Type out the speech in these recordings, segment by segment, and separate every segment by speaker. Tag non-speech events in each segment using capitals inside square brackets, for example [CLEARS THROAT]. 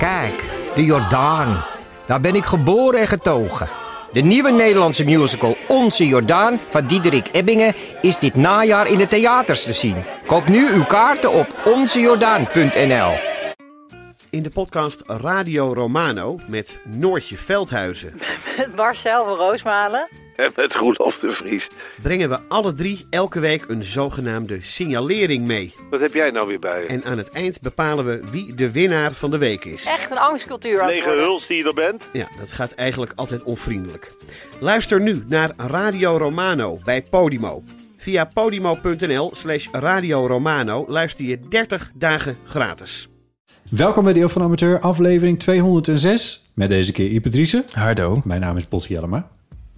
Speaker 1: Kijk, de Jordaan. Daar ben ik geboren en getogen. De nieuwe Nederlandse musical Onze Jordaan van Diederik Ebbingen is dit najaar in de theaters te zien. Koop nu uw kaarten op onzejordaan.nl.
Speaker 2: In de podcast Radio Romano met Noortje Veldhuizen
Speaker 3: Met Marcel van Roosmalen.
Speaker 4: En met Roelof de Vries.
Speaker 2: brengen we alle drie elke week een zogenaamde signalering mee.
Speaker 4: Wat heb jij nou weer bij je?
Speaker 2: En aan het eind bepalen we wie de winnaar van de week is.
Speaker 3: Echt een angstcultuur
Speaker 4: Lege huls die je er bent?
Speaker 2: Ja, dat gaat eigenlijk altijd onvriendelijk. Luister nu naar Radio Romano bij Podimo. Via podimo.nl slash Radio Romano luister je 30 dagen gratis.
Speaker 5: Welkom bij Deel van Amateur, aflevering 206. Met deze keer Ipe Driessen.
Speaker 6: Hardo.
Speaker 5: Mijn naam is Botti Jellema.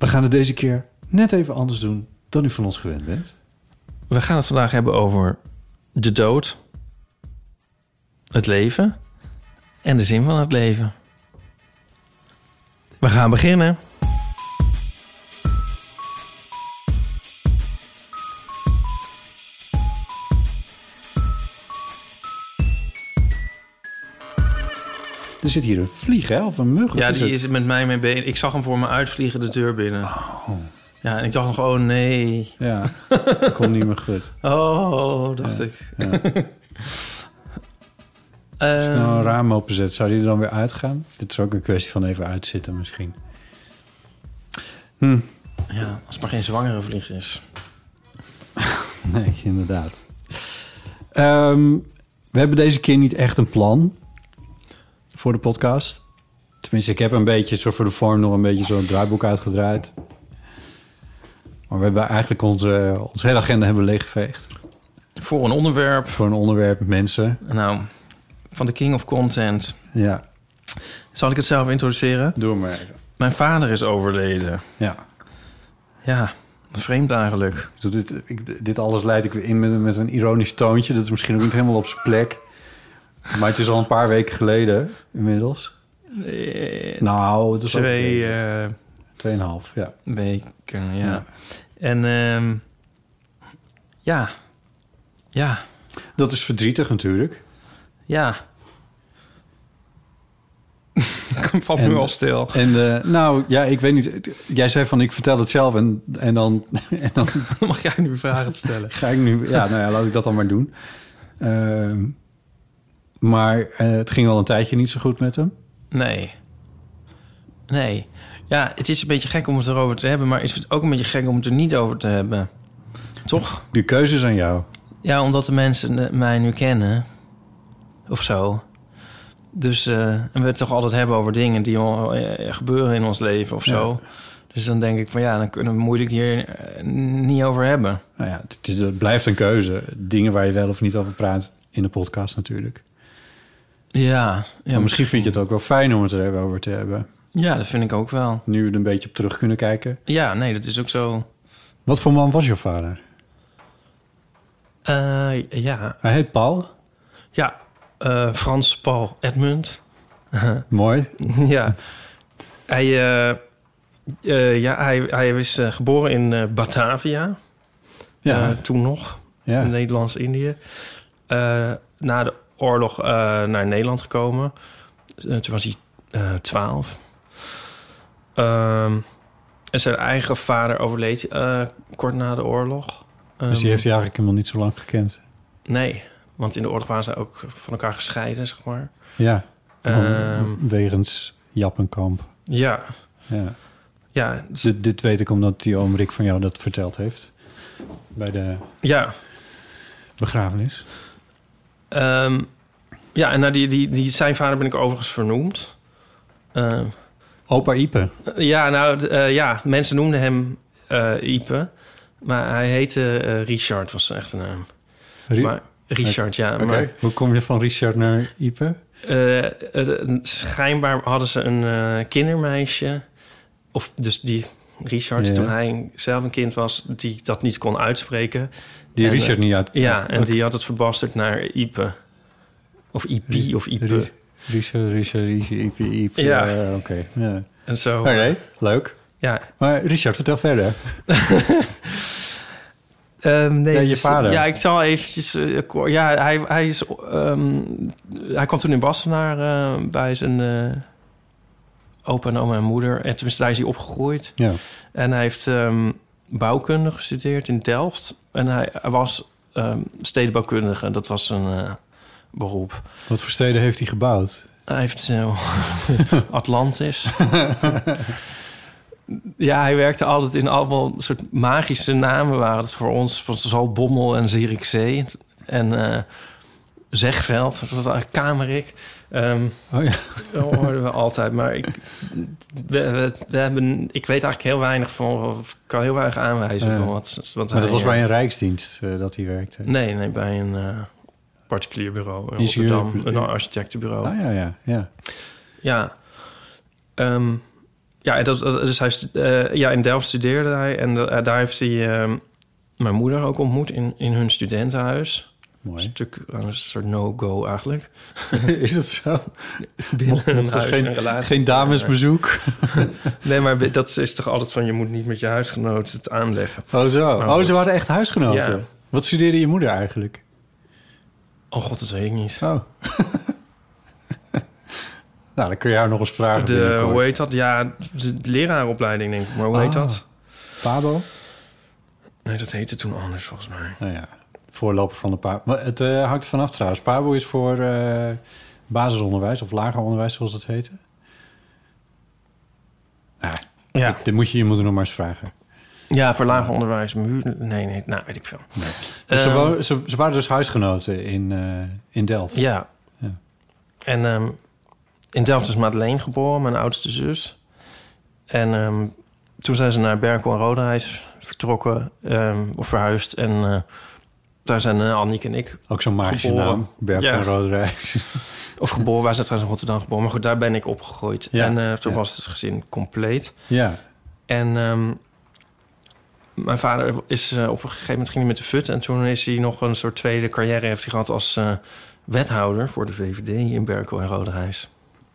Speaker 5: We gaan het deze keer net even anders doen dan u van ons gewend bent.
Speaker 6: We gaan het vandaag hebben over de dood, het leven en de zin van het leven. We gaan beginnen.
Speaker 5: Zit hier een vlieg, hè? Of een mug?
Speaker 6: Ja,
Speaker 5: Wat
Speaker 6: die
Speaker 5: het?
Speaker 6: is met mij mee bezig. Ik zag hem voor me uitvliegen de deur binnen. Ja, en ik dacht nog, oh nee.
Speaker 5: Ja, [LAUGHS] dat komt niet meer goed.
Speaker 6: Oh, dacht
Speaker 5: Ja.
Speaker 6: ik.
Speaker 5: Ja. [LAUGHS] Als ik nou een raam openzet, zou die er dan weer uitgaan? Dit is ook een kwestie van even uitzitten misschien. Hm,
Speaker 6: ja, als het maar geen zwangere vlieg is. [LAUGHS]
Speaker 5: nee, inderdaad. Ehm, we hebben deze keer niet echt een plan voor de podcast. Tenminste, ik heb een beetje, zo voor de vorm, nog een beetje zo'n draaiboek uitgedraaid. Maar we hebben eigenlijk onze, onze hele agenda hebben leeggeveegd.
Speaker 6: Voor een onderwerp,
Speaker 5: Voor een onderwerp mensen.
Speaker 6: nou, van de king of content.
Speaker 5: Ja,
Speaker 6: Zal ik het zelf introduceren?
Speaker 5: doe maar even.
Speaker 6: Mijn vader is overleden.
Speaker 5: Ja,
Speaker 6: Ja, vreemd eigenlijk.
Speaker 5: dus dit, ik, dit alles leid ik weer in met, met een ironisch toontje. Dat is misschien ook niet helemaal op zijn plek. Maar het is al een paar weken geleden inmiddels.
Speaker 6: Eh,
Speaker 5: Nou, dat is
Speaker 6: twee eh,
Speaker 5: tweeënhalf, ja.
Speaker 6: weken, ja.
Speaker 5: Ja.
Speaker 6: En ehm, ja, ja,
Speaker 5: Dat is verdrietig natuurlijk.
Speaker 6: ja. [LAUGHS] Ik val nu al stil.
Speaker 5: En eh, nou, ja, ik weet niet. Jij zei van ik vertel het zelf en, en, dan, [LAUGHS] en [LAUGHS] dan
Speaker 6: mag jij nu vragen stellen.
Speaker 5: ga ik nu... Ja, nou ja, laat ik dat dan maar doen. Ehm, maar eh, het ging al een tijdje niet zo goed met hem.
Speaker 6: Nee. Nee. Ja, het is een beetje gek om het erover te hebben, maar is het ook een beetje gek om het er niet over te hebben? Toch?
Speaker 5: De keuze is aan jou.
Speaker 6: Ja, omdat de mensen eh, mij nu kennen. Of zo. Dus, eh, en we het toch altijd hebben over dingen die al, gebeuren in ons leven of zo. Dus dan denk ik van ja, dan kunnen we moeilijk hier niet over hebben.
Speaker 5: Nou ja, het, is, het blijft een keuze. Dingen waar je wel of niet over praat in de podcast natuurlijk.
Speaker 6: Ja, ja
Speaker 5: misschien vind je het ook wel fijn om het er even over te hebben.
Speaker 6: Ja, dat vind ik ook wel.
Speaker 5: Nu we er een beetje op terug kunnen kijken.
Speaker 6: Ja, nee, dat is ook zo.
Speaker 5: Wat voor man was je vader?
Speaker 6: Eh, ja,
Speaker 5: Hij heet Paul.
Speaker 6: ja eh, Frans Paul Edmund. [LAUGHS]
Speaker 5: Mooi.
Speaker 6: ja. Hij, eh, ja, hij, hij is geboren in Batavia.
Speaker 5: Ja,
Speaker 6: toen nog.
Speaker 5: ja.
Speaker 6: in Nederlands-Indië. Na de oorlog eh, naar Nederland gekomen. Eh, toen was hij eh, twaalf. Ehm, en zijn eigen vader overleed kort na de oorlog.
Speaker 5: dus
Speaker 6: Ehm,
Speaker 5: die heeft hij eigenlijk helemaal niet zo lang gekend.
Speaker 6: Nee, want in de oorlog waren ze ook van elkaar gescheiden, zeg maar.
Speaker 5: Ja,
Speaker 6: Ehm,
Speaker 5: wegens Jappenkamp.
Speaker 6: ja,
Speaker 5: Ja.
Speaker 6: ja, dus-
Speaker 5: Dit, dit weet ik omdat die oom Rick van jou dat verteld heeft. Bij de
Speaker 6: ja.
Speaker 5: begrafenis.
Speaker 6: Ehm, ja, en naar die, die, die, zijn vader ben ik overigens vernoemd. Ehm,
Speaker 5: Opa Ipe.
Speaker 6: Ja, nou eh, ja, mensen noemden hem eh Ipe. Maar hij heette eh, Richard, was zijn echte naam.
Speaker 5: Ri-
Speaker 6: Maar Richard, ja. Maar
Speaker 5: Hoe kom je van Richard naar Ipe?
Speaker 6: eh, eh, schijnbaar hadden ze een eh, kindermeisje. Of dus die Richard,
Speaker 5: Ja.
Speaker 6: toen hij zelf een kind was, die dat niet kon uitspreken.
Speaker 5: Die
Speaker 6: En,
Speaker 5: Richard
Speaker 6: eh,
Speaker 5: niet uit.
Speaker 6: Ja, en die had het verbasterd naar Ipe. Of Ipi of Ipe.
Speaker 5: Ri- Richard, Richard, Richard, Ipe, Ipe.
Speaker 6: Ja.
Speaker 5: Ja, Oké, ja.
Speaker 6: En zo.
Speaker 5: Oké, leuk.
Speaker 6: Ja,
Speaker 5: Maar Richard, vertel verder. [LAUGHS]
Speaker 6: Ehm, nee,
Speaker 5: Ja, je
Speaker 6: dus-
Speaker 5: vader.
Speaker 6: Ja, ik zal eventjes... eh, ja, hij, hij, is, ehm, hij kwam toen in Wassenaar eh, bij zijn eh, opa en oma en moeder. En tenminste, daar is hij opgegroeid.
Speaker 5: Ja.
Speaker 6: En hij heeft ehm, bouwkunde gestudeerd in Delft. En hij, hij was ehm, stedenbouwkundige. Dat was een eh, beroep.
Speaker 5: Wat voor steden heeft hij gebouwd?
Speaker 6: Hij heeft zo [LAUGHS] Atlantis. [LAUGHS] ja, hij werkte altijd in allemaal soort magische namen waren het voor ons. Want Zaltbommel en Zierikzee. En eh, Zegveld, dat was eigenlijk Kamerik. Ehm
Speaker 5: Oh ja.
Speaker 6: dat hoorden we altijd. Maar ik, we, we, we hebben, ik weet eigenlijk heel weinig van... Ik kan heel weinig aanwijzen van wat... wat
Speaker 5: Maar dat was bij
Speaker 6: eh,
Speaker 5: een rijksdienst eh, dat hij werkte.
Speaker 6: Nee, nee, bij een eh, particulier bureau in
Speaker 5: Ingenieur-
Speaker 6: Rotterdam. Een architectenbureau.
Speaker 5: Ah ja, ja, ja.
Speaker 6: Ja. Ehm, ja, en dat, dus hij, ja, in Delft studeerde hij. En daar heeft hij ehm, mijn moeder ook ontmoet in, in hun studentenhuis. Een
Speaker 5: Mooi.
Speaker 6: stuk een soort no-go eigenlijk. [LAUGHS]
Speaker 5: Is dat zo?
Speaker 6: Binnen een huis
Speaker 5: geen-
Speaker 6: een relatie.
Speaker 5: Geen damesbezoek? [LAUGHS] [LAUGHS]
Speaker 6: Nee, maar dat is toch altijd van... je moet niet met je huisgenoot het aanleggen.
Speaker 5: Oh zo.
Speaker 6: Maar
Speaker 5: Oh,
Speaker 6: goed.
Speaker 5: ze waren echt huisgenoten.
Speaker 6: Ja.
Speaker 5: Wat studeerde je moeder eigenlijk?
Speaker 6: Oh god, dat weet ik niet.
Speaker 5: Oh. nou, dan kun je haar nog eens vragen
Speaker 6: De,
Speaker 5: binnenkort.
Speaker 6: hoe heet dat? Ja, de, de leraaropleiding denk ik. Maar hoe heet
Speaker 5: Ah.
Speaker 6: dat?
Speaker 5: Pabo?
Speaker 6: Nee, dat heette toen anders volgens mij.
Speaker 5: Nou ja, voorloper van de Pabo. Het eh, hangt er vanaf trouwens. Pabo is voor eh, basisonderwijs of lager onderwijs, zoals het heette. Nou,
Speaker 6: Ja,
Speaker 5: dit moet je je moeder nog maar eens vragen.
Speaker 6: ja voor lager onderwijs. Nee, nee, nou weet ik veel.
Speaker 5: Dus ze,
Speaker 6: Ehm,
Speaker 5: wo- ze, ze waren dus huisgenoten in, eh, in Delft.
Speaker 6: Ja.
Speaker 5: Ja.
Speaker 6: En ehm, in Delft is Madeleine geboren, mijn oudste zus. En ehm, toen zijn ze naar Berkel en Roderijs vertrokken of verhuisd. En daar zijn uh, Annick en ik,
Speaker 5: Ook zo'n
Speaker 6: Geboren.
Speaker 5: naam. Berkel
Speaker 6: Ja.
Speaker 5: en Roderijs. [LAUGHS]
Speaker 6: of geboren, wij zijn trouwens in Rotterdam geboren. Maar goed, daar ben ik opgegroeid.
Speaker 5: Ja,
Speaker 6: En eh, toen
Speaker 5: ja.
Speaker 6: was het gezin compleet.
Speaker 5: ja.
Speaker 6: En ehm, mijn vader is eh, op een gegeven moment ging hij met de fut. En toen is hij nog een soort tweede carrière heeft hij gehad als eh, wethouder voor de VVD in Berkel en Roderijs.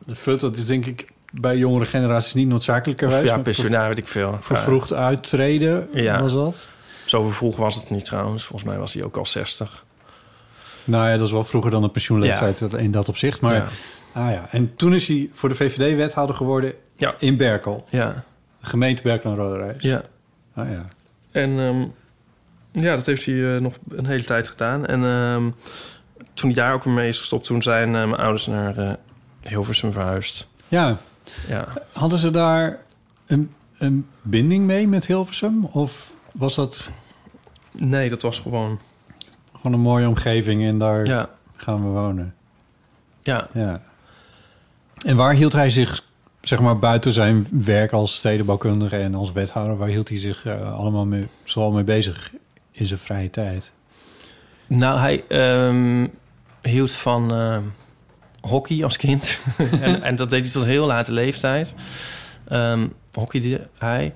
Speaker 5: De fut, dat is denk ik bij jongere generaties niet noodzakelijkerwijs.
Speaker 6: ja, pensionaar, weet ik veel.
Speaker 5: ver- Vervroegd uittreden
Speaker 6: Ja.
Speaker 5: was dat?
Speaker 6: Ja, zo vroeg was het niet trouwens. Volgens mij was hij ook al 60.
Speaker 5: Nou ja, dat is wel vroeger dan de pensioenleeftijd in dat opzicht. Maar,
Speaker 6: ja.
Speaker 5: ah ja. En toen is hij voor de VVD wethouder geworden
Speaker 6: Ja.
Speaker 5: in Berkel.
Speaker 6: Ja,
Speaker 5: De gemeente Berkel en Roderijs.
Speaker 6: ja.
Speaker 5: Ah ja.
Speaker 6: En ehm, ja, dat heeft hij eh, nog een hele tijd gedaan. En ehm, toen hij daar ook weer mee is gestopt... toen zijn eh, mijn ouders naar eh, Hilversum verhuisd.
Speaker 5: Ja,
Speaker 6: Ja.
Speaker 5: hadden ze daar een, een binding mee met Hilversum? Of was dat
Speaker 6: Nee, dat was gewoon...
Speaker 5: gewoon een mooie omgeving en daar
Speaker 6: Ja,
Speaker 5: gaan we wonen?
Speaker 6: ja.
Speaker 5: Ja. En waar hield hij zich, zeg maar, buiten zijn werk als stedenbouwkundige en als wethouder, waar hield hij zich eh, allemaal mee, zoal mee bezig in zijn vrije tijd?
Speaker 6: Nou, hij ehm, hield van ehm, hockey als kind. [LAUGHS] en, en dat deed hij tot heel late leeftijd. Ehm hockeyde hij.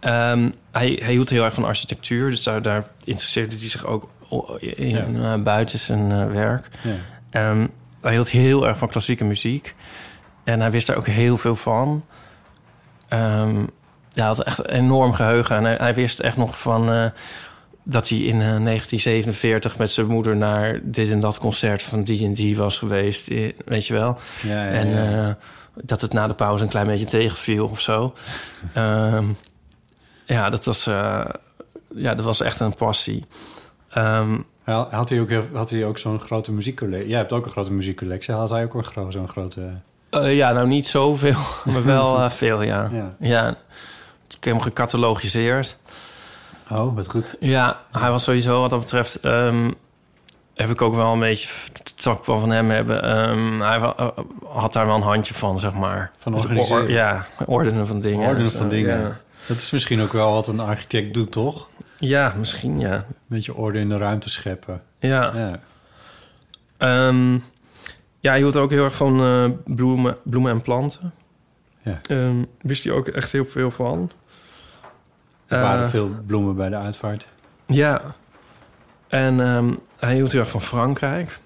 Speaker 6: Ehm, hij. Hij hield heel erg van architectuur. Dus daar, daar interesseerde hij zich ook in
Speaker 5: Ja.
Speaker 6: eh, buiten zijn eh, werk.
Speaker 5: Ja.
Speaker 6: Ehm, hij hield heel erg van klassieke muziek. En hij wist daar ook heel veel van. Ja, hij had echt een enorm geheugen. En hij, hij wist echt nog van... eh, dat hij in eh, 1947 met zijn moeder naar dit en dat concert van die en die was geweest. Weet je wel?
Speaker 5: Ja, ja,
Speaker 6: en dat het na de pauze een klein beetje tegenviel of zo. Ja, dat was, eh, ja, dat was echt een passie. Ehm,
Speaker 5: Had hij ook, had hij ook zo'n grote muziekcollectie? Jij hebt ook een grote muziekcollectie. Had hij ook een gro- zo'n grote...
Speaker 6: eh, ja, nou niet zoveel, [LAUGHS] maar wel eh, veel, ja.
Speaker 5: Ja.
Speaker 6: Ja, ik heb hem gecatalogiseerd.
Speaker 5: Oh, wat goed.
Speaker 6: Ja, hij was sowieso wat dat betreft... ehm, heb ik ook wel een beetje... zal ik wel van hem hebben. ehm, hij had daar wel een handje van, zeg maar.
Speaker 5: Van
Speaker 6: Het
Speaker 5: organiseren.
Speaker 6: or- ja, ordenen van dingen.
Speaker 5: Ordenen
Speaker 6: Dus,
Speaker 5: van dingen.
Speaker 6: Ja.
Speaker 5: Dat is misschien ook wel wat een architect doet, toch?
Speaker 6: Ja, misschien, ja.
Speaker 5: Een beetje orde in de ruimte scheppen.
Speaker 6: Ja,
Speaker 5: Ja.
Speaker 6: Ehm, ja hij hield ook heel erg van eh, bloemen, bloemen en planten.
Speaker 5: Ja.
Speaker 6: Ehm, wist hij ook echt heel veel van.
Speaker 5: Er waren
Speaker 6: Eh,
Speaker 5: veel bloemen bij de uitvaart.
Speaker 6: Ja. En ehm, hij hield heel erg van Frankrijk.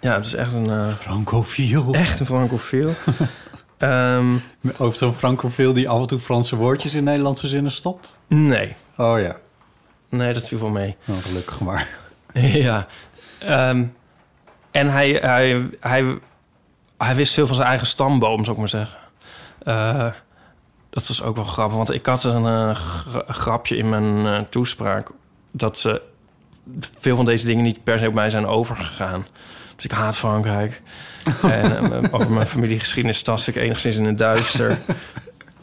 Speaker 6: Ja, het is echt een, eh,
Speaker 5: Francofiel.
Speaker 6: echt een Francofiel. [LAUGHS] Ehm
Speaker 5: Over zo'n francofiel die af en toe Franse woordjes in Nederlandse zinnen stopt.
Speaker 6: nee,
Speaker 5: Oh ja.
Speaker 6: Nee, dat viel wel mee.
Speaker 5: Oh, gelukkig maar. [LAUGHS]
Speaker 6: ja. Ehm, en hij, hij, hij, hij wist veel van zijn eigen stamboom, zou ik maar zeggen. Eh, dat was ook wel grappig, want ik had een eh, gra- grapje in mijn eh, toespraak... dat eh, veel van deze dingen niet per se op mij zijn overgegaan. Dus ik haat Frankrijk. [LAUGHS] en eh, over mijn familiegeschiedenis tast ik enigszins in het duister. [LAUGHS]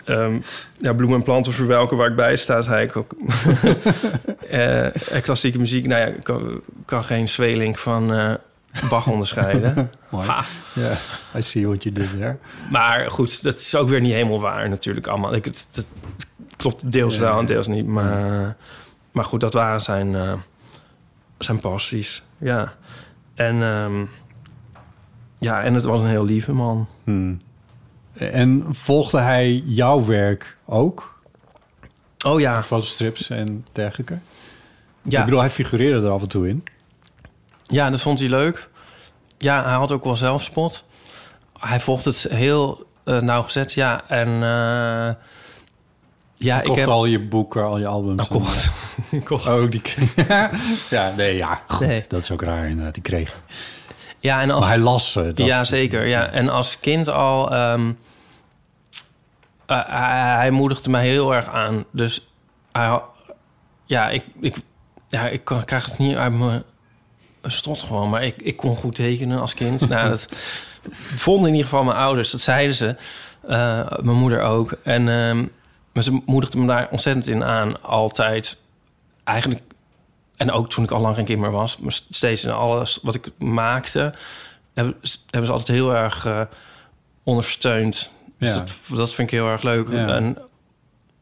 Speaker 6: Ehm, ja, bloemen en planten verwelken waar ik bij sta, zei ik ook. [LAUGHS] En klassieke muziek, nou ja, ik kan, kan geen Zweelink van eh, Bach onderscheiden.
Speaker 5: Mooi. Ja, I see what you did there.
Speaker 6: Maar goed, dat is ook weer niet helemaal waar natuurlijk allemaal. Ik, het, het klopt deels wel en deels niet. Maar, maar goed, dat waren zijn, zijn passies. Ja. En, ehm, ja, en het was een heel lieve man.
Speaker 5: Hmm. En volgde hij jouw werk ook?
Speaker 6: Oh ja,
Speaker 5: Fotostrips en dergelijke?
Speaker 6: ja.
Speaker 5: Ik bedoel, hij figureerde er af en toe in.
Speaker 6: Ja, dat vond hij leuk. Ja, hij had ook wel zelfspot. Hij volgt het heel eh, nauwgezet, ja. En eh, ja,
Speaker 5: Ik
Speaker 6: ik
Speaker 5: kocht
Speaker 6: heb...
Speaker 5: al je boeken, al je albums.
Speaker 6: Oh, kocht. [LAUGHS] Ik kocht.
Speaker 5: Oh, die kreeg... [LAUGHS] ja, nee, ja. Goed,
Speaker 6: Nee.
Speaker 5: dat is ook raar inderdaad. Die kreeg.
Speaker 6: Ja, en als...
Speaker 5: Maar hij las ze. dat-
Speaker 6: ja, zeker. Ja. En als kind al... ehm, eh, hij, hij moedigde mij heel erg aan. Dus hij, ja, ik, ik, ja, ik kan- krijg het niet uit mijn strot gewoon. Maar ik, ik kon goed tekenen als kind. [LAUGHS] nou, dat vonden in ieder geval mijn ouders. Dat zeiden ze. Eh, mijn moeder ook. En ehm, maar ze moedigde me daar ontzettend in aan. Altijd. Eigenlijk... En ook toen ik al lang geen kind meer was. Maar steeds in alles wat ik maakte... hebben, hebben ze altijd heel erg eh, ondersteund. Dus
Speaker 5: Ja.
Speaker 6: dat, dat vind ik heel erg leuk.
Speaker 5: Ja.
Speaker 6: En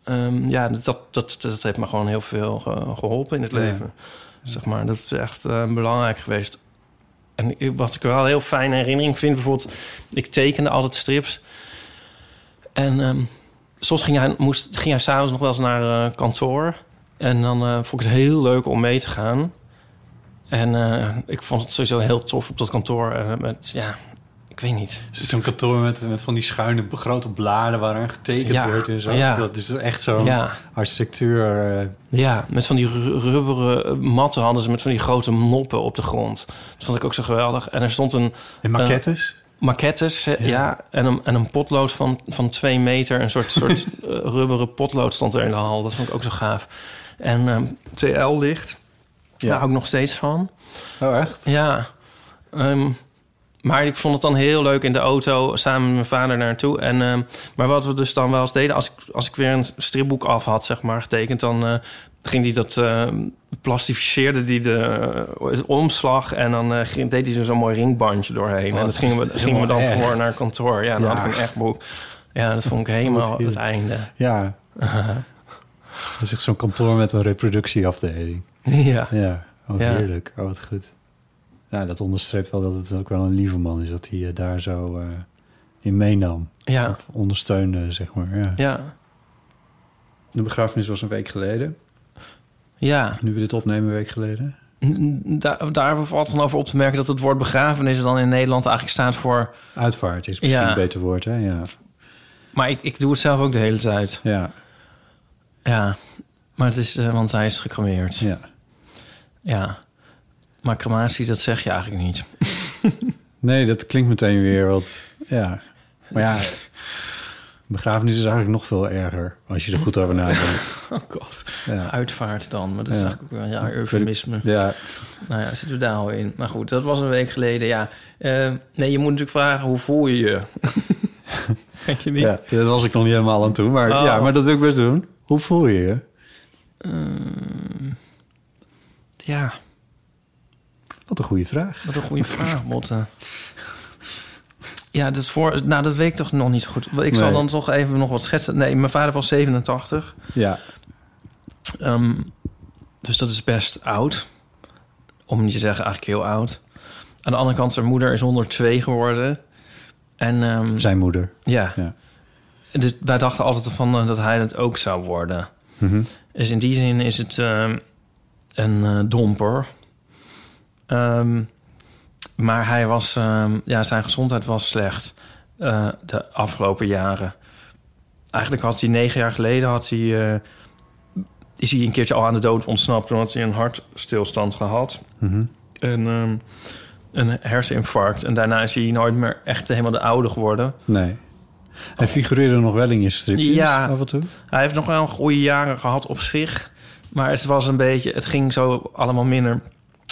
Speaker 6: Ehm, ja, dat, dat, dat heeft me gewoon heel veel ge- geholpen in het
Speaker 5: Ja.
Speaker 6: leven. Zeg maar, dat is echt eh, belangrijk geweest. En wat ik wel een heel fijne herinnering vind, bijvoorbeeld, ik tekende altijd strips. En ehm, soms ging hij, moest, ging hij s'avonds nog wel eens naar eh, kantoor. En dan eh, vond ik het heel leuk om mee te gaan. En eh, ik vond het sowieso heel tof op dat kantoor. eh, met, ja, ik weet niet.
Speaker 5: Er zo'n kantoor met, met van die schuine grote bladen waaraan getekend
Speaker 6: Ja,
Speaker 5: wordt en zo.
Speaker 6: ja.
Speaker 5: Dat is echt zo'n
Speaker 6: Ja.
Speaker 5: architectuur.
Speaker 6: Ja, met van die ru- rubberen matten hadden ze met van die grote moppen op de grond. Dat vond ik ook zo geweldig. En er stond een
Speaker 5: en maquettes.
Speaker 6: maquettes, hè, ja. en, een, en een potlood van, van twee meter. Een soort, soort [LAUGHS] rubberen potlood stond er in de hal. Dat vond ik ook zo gaaf. En ehm TL-licht,
Speaker 5: Ja.
Speaker 6: daar hou ik nog steeds van.
Speaker 5: oh, echt?
Speaker 6: Ja, ehm, maar ik vond het dan heel leuk in de auto samen met mijn vader naartoe. En, ehm, maar wat we dus dan wel eens deden, als ik, als ik weer een stripboek af had, zeg maar, getekend, dan eh, ging die dat ehm, plastificeerde die de eh, omslag en dan eh, ging, deed hij er zo'n mooi ringbandje doorheen. En
Speaker 5: dat
Speaker 6: gingen we, gingen we dan voor naar kantoor. Ja, dan
Speaker 5: Ja.
Speaker 6: had ik een echt boek. Ja, dat vond ik helemaal het einde.
Speaker 5: Ja. [LAUGHS] Dat is echt zo'n kantoor met een reproductieafdeling. [LAUGHS]
Speaker 6: ja.
Speaker 5: Ja, oh,
Speaker 6: Ja.
Speaker 5: heerlijk. Oh, wat goed. Ja, dat onderstreept wel dat het ook wel een lieve man is... dat hij je daar zo eh, in meenam.
Speaker 6: Ja,
Speaker 5: Of ondersteunde, zeg maar. Ja.
Speaker 6: ja,
Speaker 5: De begrafenis was een week geleden.
Speaker 6: ja.
Speaker 5: Nu we dit opnemen, een week geleden.
Speaker 6: Daar, daar valt dan over op te merken dat het woord begrafenis dan in Nederland eigenlijk staat voor...
Speaker 5: Uitvaart is misschien
Speaker 6: Ja.
Speaker 5: een beter woord, hè? Ja.
Speaker 6: Maar ik, ik doe het zelf ook de hele tijd.
Speaker 5: Ja,
Speaker 6: Ja, maar het is, eh, want hij is gecremeerd. Ja.
Speaker 5: ja.
Speaker 6: Maar crematie, dat zeg je eigenlijk niet. [LAUGHS]
Speaker 5: Nee, dat klinkt meteen weer wat... Ja. Maar ja, begrafenis is eigenlijk nog veel erger... als je er goed over nadenkt. [LAUGHS]
Speaker 6: Oh god.
Speaker 5: Ja.
Speaker 6: Uitvaart dan, maar dat is
Speaker 5: Ja.
Speaker 6: eigenlijk ook wel ja, eufemisme.
Speaker 5: Ja,
Speaker 6: Nou ja, zitten we daar al in. Maar goed, dat was een week geleden, ja. Eh, nee, je moet natuurlijk vragen, hoe voel je je? [LAUGHS] Denk je niet?
Speaker 5: ja, daar was ik nog niet helemaal aan toe. Maar
Speaker 6: Oh.
Speaker 5: ja, maar dat wil ik best doen. Hoe voel je je?
Speaker 6: Ehm, ja,
Speaker 5: Wat een goede vraag.
Speaker 6: wat een goede vraag, Botte. Ja, dat, voor, nou, dat weet ik toch nog niet goed. Ik zal dan toch even nog wat schetsen. Nee, mijn vader was 87.
Speaker 5: Ja,
Speaker 6: Ehm, dus dat is best oud. Om niet te zeggen eigenlijk heel oud. Aan de andere kant, zijn moeder is 102 geworden. En ehm,
Speaker 5: zijn moeder.
Speaker 6: ja.
Speaker 5: Ja.
Speaker 6: Dus wij dachten altijd van eh, dat hij het ook zou worden.
Speaker 5: Mhm.
Speaker 6: Dus in die zin is het ehm, een eh, domper. Ehm, maar hij was, ehm, ja, zijn gezondheid was slecht eh, de afgelopen jaren. Eigenlijk had hij negen jaar geleden had hij, is hij een keertje al aan de dood ontsnapt. Had hij een hartstilstand gehad.
Speaker 5: Mhm.
Speaker 6: En een herseninfarct. En daarna is hij nooit meer echt helemaal de oude geworden.
Speaker 5: Nee. Hij figureerde nog wel in je stripjes
Speaker 6: Ja.
Speaker 5: af en toe.
Speaker 6: Hij heeft nog wel goede jaren gehad op zich. Maar het was een beetje... Het ging zo allemaal minder.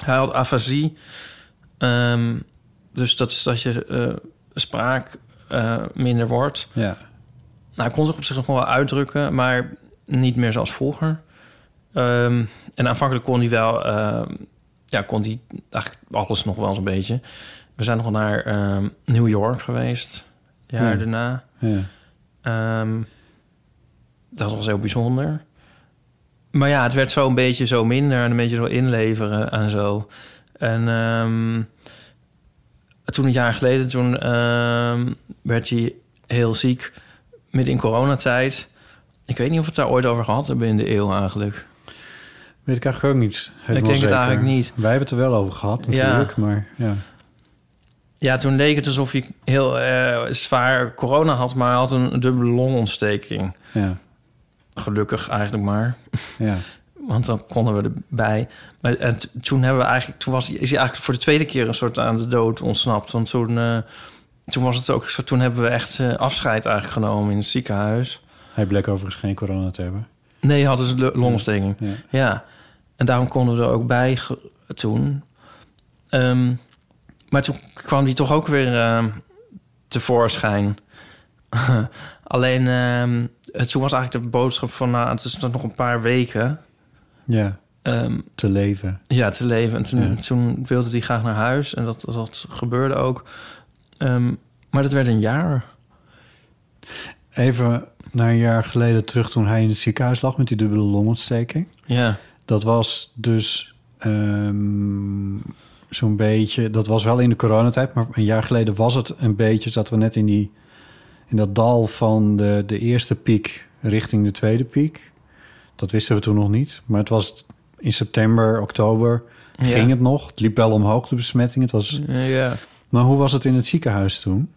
Speaker 6: Hij had afasie. Ehm, dus dat is dat je eh, spraak eh, minder wordt.
Speaker 5: Ja.
Speaker 6: Nou, hij kon zich op zich nog wel uitdrukken, maar niet meer zoals vroeger. Ehm, en aanvankelijk kon hij wel, ehm, ja, kon hij eigenlijk alles nog wel eens een beetje. We zijn nog naar ehm, New York geweest, jaar
Speaker 5: Ja.
Speaker 6: daarna.
Speaker 5: Ja.
Speaker 6: Ehm, dat was heel bijzonder. Maar ja, het werd zo een beetje zo minder en een beetje zo inleveren en zo. En ehm, toen een jaar geleden, toen ehm, werd hij heel ziek midden in coronatijd. Ik weet niet of we het daar ooit over gehad hebben in de eeuw eigenlijk.
Speaker 5: Weet ik eigenlijk ook niet. helemaal
Speaker 6: denk het eigenlijk niet.
Speaker 5: Wij hebben het er wel over gehad
Speaker 6: Ja.
Speaker 5: natuurlijk, maar ja.
Speaker 6: Ja, toen leek het alsof hij heel eh, zwaar corona had, maar hij had een dubbele longontsteking.
Speaker 5: Ja,
Speaker 6: Gelukkig eigenlijk maar.
Speaker 5: ja. [LAUGHS]
Speaker 6: Want dan konden we erbij. Maar en t- toen hebben we eigenlijk, toen was hij, is hij eigenlijk voor de tweede keer een soort aan de dood ontsnapt. Want toen, eh, toen was het ook zo. Toen hebben we echt eh, afscheid eigenlijk genomen in het ziekenhuis.
Speaker 5: Hij bleek overigens geen corona te hebben.
Speaker 6: Nee, hadden ze lo- longontsteking.
Speaker 5: Ja.
Speaker 6: Ja. En daarom konden we er ook bij toen. Ehm, maar toen kwam die toch ook weer ehm, tevoorschijn. [LAUGHS] Alleen, ehm, toen was eigenlijk de boodschap van... Nou, het is nog een paar weken
Speaker 5: Ja,
Speaker 6: ehm,
Speaker 5: te leven.
Speaker 6: ja, te leven. En toen,
Speaker 5: Ja.
Speaker 6: toen wilde hij graag naar huis. En dat, dat gebeurde ook. Maar dat werd een jaar.
Speaker 5: Even naar een jaar geleden terug toen hij in het ziekenhuis lag met die dubbele longontsteking.
Speaker 6: Ja.
Speaker 5: Dat was dus zo'n beetje... Dat was wel in de coronatijd, maar een jaar geleden was het een beetje... zaten we net in, die, in dat dal van de, de eerste piek richting de tweede piek. Dat wisten we toen nog niet. Maar het was in september, oktober
Speaker 6: Ja.
Speaker 5: ging het nog. Het liep wel omhoog, de besmetting. Het was...
Speaker 6: Ja.
Speaker 5: Maar hoe was het in het ziekenhuis toen?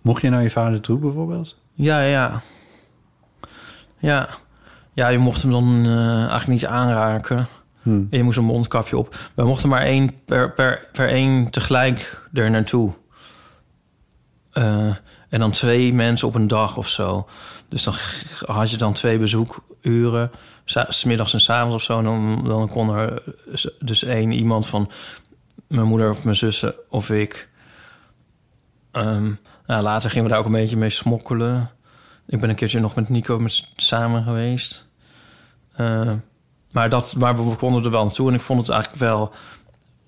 Speaker 5: Mocht je naar je vader toe bijvoorbeeld?
Speaker 6: Ja, ja. Ja. Ja, je mocht hem dan eh, eigenlijk niet aanraken.
Speaker 5: Hm.
Speaker 6: En je moest een mondkapje op. We mochten maar één per, per, per één tegelijk er naartoe. Eh, en dan twee mensen op een dag of zo. Dus dan had je dan twee bezoekuren. Sa- 's middags en 's avonds of zo. Dan, kon er s- dus één iemand van mijn moeder of mijn zussen of ik. Ehm, nou, later gingen we daar ook een beetje mee smokkelen. Ik ben een keertje nog met Nico samen geweest. Eh, maar, dat, maar we konden er wel naartoe. En ik vond het eigenlijk wel...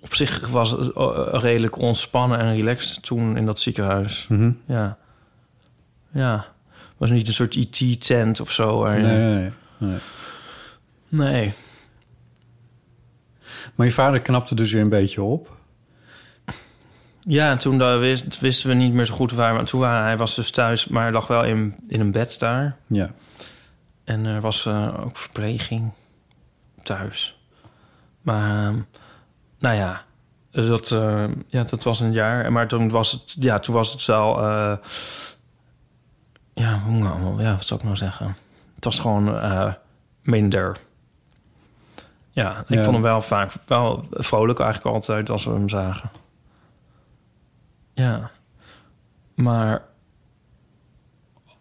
Speaker 6: Op zich was het eh, redelijk ontspannen en relaxed toen in dat ziekenhuis.
Speaker 5: Mhm.
Speaker 6: Ja. Ja. Het was niet een soort IT-tent of zo. waar
Speaker 5: Nee, nee, nee, nee. Maar je vader knapte dus weer een beetje op.
Speaker 6: Ja, en toen dat wist, wisten we niet meer zo goed waar. Maar toen waren, hij was dus thuis, maar lag wel in, in een bed daar.
Speaker 5: Ja.
Speaker 6: En er was eh, ook verpleging thuis. Maar, ehm, nou ja, dat, eh, ja, dat was een jaar. Maar toen was het, ja, toen was het wel... eh, ja, hoe nou, ja, wat zou ik nou zeggen? Het was gewoon eh, minder. Ja, ik
Speaker 5: Ja.
Speaker 6: vond hem wel vaak wel vrolijk eigenlijk altijd als we hem zagen. Ja. Maar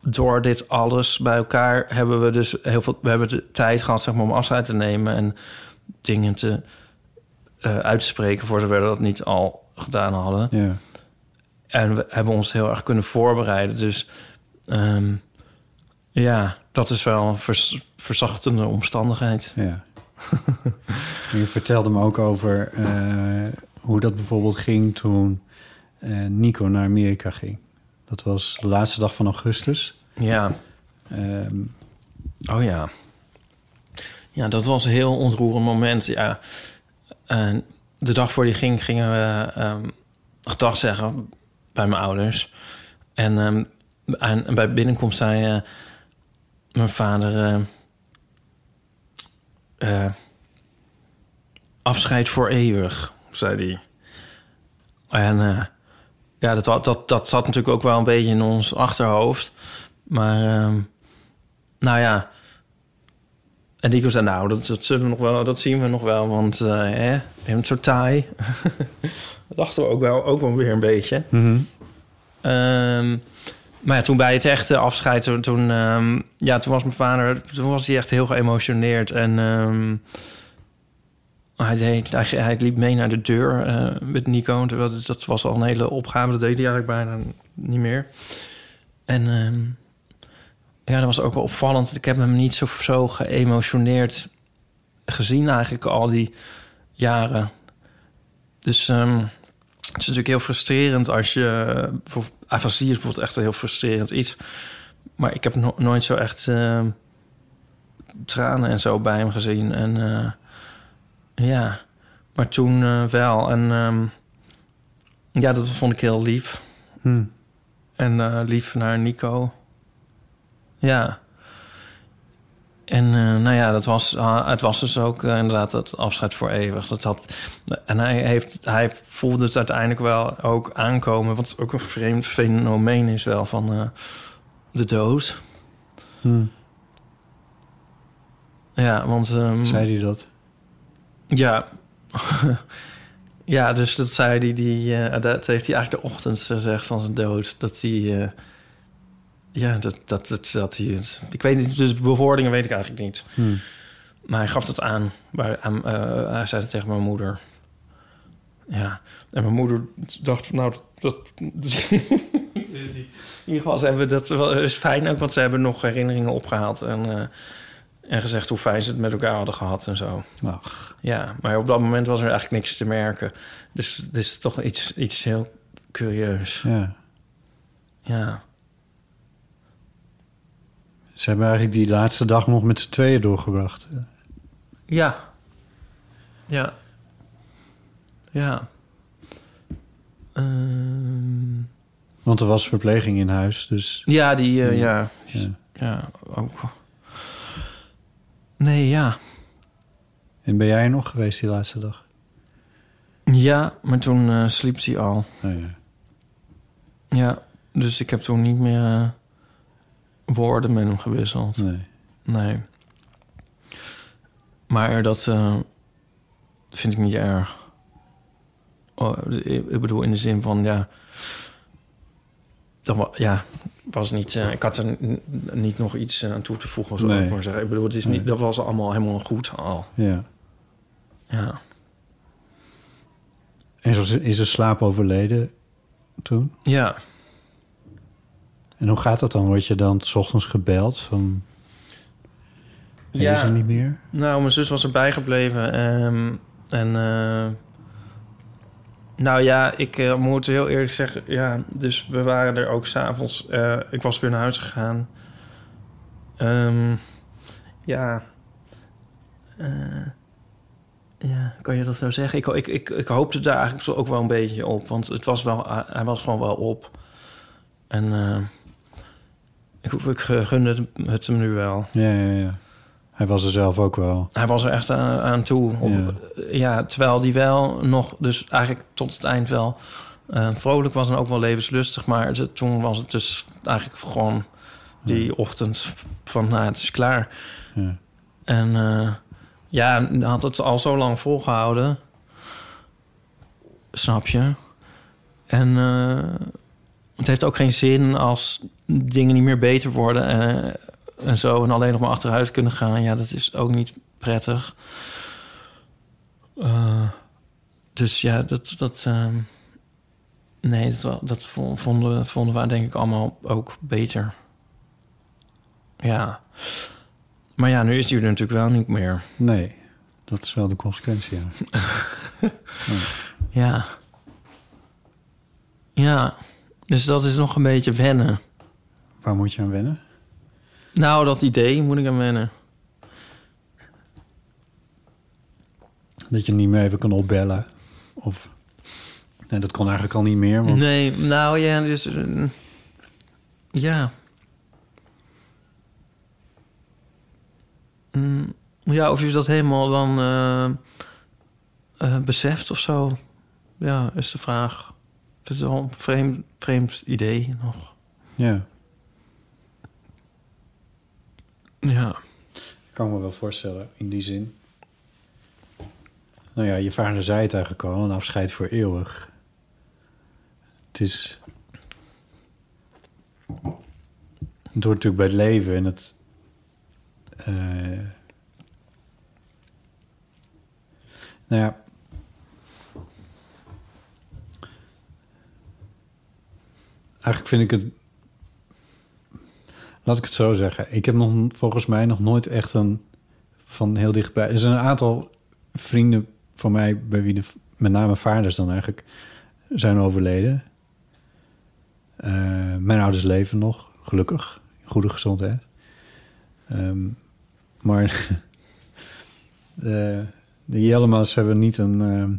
Speaker 6: door dit alles bij elkaar hebben we dus heel veel... We hebben de tijd gehad zeg maar, om afscheid te nemen... en dingen te eh, uit te spreken... voor zover we dat niet al gedaan hadden.
Speaker 5: Ja.
Speaker 6: En we hebben ons heel erg kunnen voorbereiden. Dus ehm, ja, dat is wel een vers- verzachtende omstandigheid.
Speaker 5: ja. [LAUGHS] je vertelde me ook over eh, hoe dat bijvoorbeeld ging toen eh, Nico naar Amerika ging. Dat was de laatste dag van augustus.
Speaker 6: Ja,
Speaker 5: Ehm,
Speaker 6: oh ja. Ja, dat was een heel ontroerend moment. Ja, en de dag voor die ging, gingen we ehm gedag zeggen bij mijn ouders. En, ehm, en, en bij binnenkomst zei eh, mijn vader... eh, eh, afscheid voor eeuwig, zei hij. En ja, dat, dat, dat zat natuurlijk ook wel een beetje in ons achterhoofd. Maar ehm, nou ja, En Nico zei, nou, dat, dat, zullen we nog wel, dat zien we nog wel, want eh hè, het zo taai. [LAUGHS] dat dachten we ook wel, ook wel weer een beetje.
Speaker 5: Mhm.
Speaker 6: Ehm, maar ja, toen bij het echte afscheid, toen, toen, ehm, ja, toen was mijn vader, toen was hij echt heel geëmotioneerd. En ehm, hij, deed, hij, hij liep mee naar de deur eh, met Nico. Terwijl dat, dat was al een hele opgave, dat deed hij eigenlijk bijna niet meer. En ehm, ja, dat was ook wel opvallend. Ik heb hem niet zo, zo geëmotioneerd gezien eigenlijk al die jaren. Dus ehm, het is natuurlijk heel frustrerend als je... Afasie is bijvoorbeeld echt een heel frustrerend iets. Maar ik heb no- nooit zo echt ehm, tranen en zo bij hem gezien. En eh, ja, maar toen eh, wel. En ehm, ja, dat vond ik heel lief.
Speaker 5: Hm.
Speaker 6: En eh, lief naar Nico. Ja. En eh, nou ja, dat was, ah, het was dus ook eh, inderdaad het afscheid voor eeuwig. Dat had, en hij, heeft, hij voelde het uiteindelijk wel ook aankomen. Wat ook een vreemd fenomeen is wel van eh, de dood.
Speaker 5: Hm.
Speaker 6: Ja, want... ehm,
Speaker 5: Zei hij dat?
Speaker 6: Ja. [LAUGHS] ja, dus dat zei hij, die, dat heeft hij eigenlijk de ochtend gezegd van zijn dood. Dat hij, ja, dat, dat, dat, dat hij het, ik weet niet, dus bewoordingen weet ik eigenlijk niet.
Speaker 5: Hm.
Speaker 6: Maar hij gaf het aan, bij, aan eh, hij zei het tegen mijn moeder. Ja, en mijn moeder dacht van, nou, dat... dat [LAUGHS] in ieder geval, ze hebben dat is fijn ook, want ze hebben nog herinneringen opgehaald en, eh, en gezegd hoe fijn ze het met elkaar hadden gehad en zo.
Speaker 5: Ach,
Speaker 6: Ja, maar op dat moment was er eigenlijk niks te merken. Dus het is toch iets, iets heel curieus.
Speaker 5: ja.
Speaker 6: Ja.
Speaker 5: Ze hebben eigenlijk die laatste dag nog met z'n tweeën doorgebracht.
Speaker 6: Ja. Ja. Ja. Ehm,
Speaker 5: Want er was verpleging in huis, dus...
Speaker 6: ja, die, eh, ja.
Speaker 5: Ja.
Speaker 6: Ja, ook. Nee, ja.
Speaker 5: En ben jij er nog geweest die laatste dag?
Speaker 6: Ja, maar toen eh, sliep hij al.
Speaker 5: Oh, ja.
Speaker 6: Ja, dus ik heb toen niet meer eh, woorden met hem gewisseld.
Speaker 5: Nee.
Speaker 6: Nee. Maar dat eh, vind ik niet erg. Oh, ik bedoel in de zin van, ja... Dat ja, was niet... eh, ik had er niet nog iets aan toe te voegen, zou
Speaker 5: Nee.
Speaker 6: ik maar zeggen. Ik bedoel, het is
Speaker 5: Nee.
Speaker 6: niet, dat was allemaal helemaal goed al.
Speaker 5: Ja.
Speaker 6: Ja.
Speaker 5: En zo is er slaap overleden toen?
Speaker 6: Ja.
Speaker 5: En hoe gaat dat dan? Word je dan 's ochtends gebeld van...
Speaker 6: Ja.
Speaker 5: is er niet meer?
Speaker 6: Nou, mijn zus was erbij gebleven. ehm, en eh, nou ja, ik eh, moet heel eerlijk zeggen, ja, dus we waren er ook s'avonds. eh ik was weer naar huis gegaan. Ehm, ja. Ja, kan je dat zo zeggen? Ik, ik, ik, ik hoopte daar eigenlijk zo ook wel een beetje op, want het was wel, hij was gewoon wel op. En ik, ik gunde het hem nu wel.
Speaker 5: Ja, ja, ja. Hij was er zelf ook wel.
Speaker 6: Hij was er echt aan, aan toe. Op,
Speaker 5: Ja.
Speaker 6: ja. terwijl die wel nog, dus eigenlijk tot het eind wel eh, vrolijk was en ook wel levenslustig. Maar toen was het dus eigenlijk gewoon die ochtend van, nou, het is klaar.
Speaker 5: Ja.
Speaker 6: En eh, ja, had het al zo lang volgehouden. Snap je? En eh, het heeft ook geen zin als dingen niet meer beter worden en, en zo... en alleen nog maar achteruit kunnen gaan. Ja, dat is ook niet prettig. Eh, dus ja, dat... dat ehm, nee, dat, dat vo- vonden, vonden we denk ik allemaal ook beter. Ja. Maar ja, nu is hij er natuurlijk wel niet meer.
Speaker 5: Nee, dat is wel de consequentie, ja. [LAUGHS]
Speaker 6: Ja. Ja. Dus dat is nog een beetje wennen.
Speaker 5: Waar moet je aan wennen?
Speaker 6: Nou, dat idee moet ik aan wennen.
Speaker 5: Dat je niet meer even kan opbellen? Of... Nee, dat kon eigenlijk al niet meer, want...
Speaker 6: Nee, nou ja, dus... eh, ja. Mm, ja, of je dat helemaal dan eh, eh, beseft of zo. Ja, is de vraag. Het is wel een vreemd, vreemd idee nog.
Speaker 5: Ja.
Speaker 6: Ja.
Speaker 5: Kan ik me wel voorstellen, in die zin. Nou ja, je vader zei het eigenlijk al, een afscheid voor eeuwig. Het is... Het hoort natuurlijk bij het leven en het... eh, nou ja... Eigenlijk vind ik het Laat ik het zo zeggen. Ik heb nog volgens mij nog nooit echt een van heel dichtbij. Er zijn een aantal vrienden van mij bij wie de met name vaders dan eigenlijk zijn overleden. Eh, mijn ouders leven nog, gelukkig, in goede gezondheid. Ehm, maar [LAUGHS] de, de Jellemans hebben niet een ehm,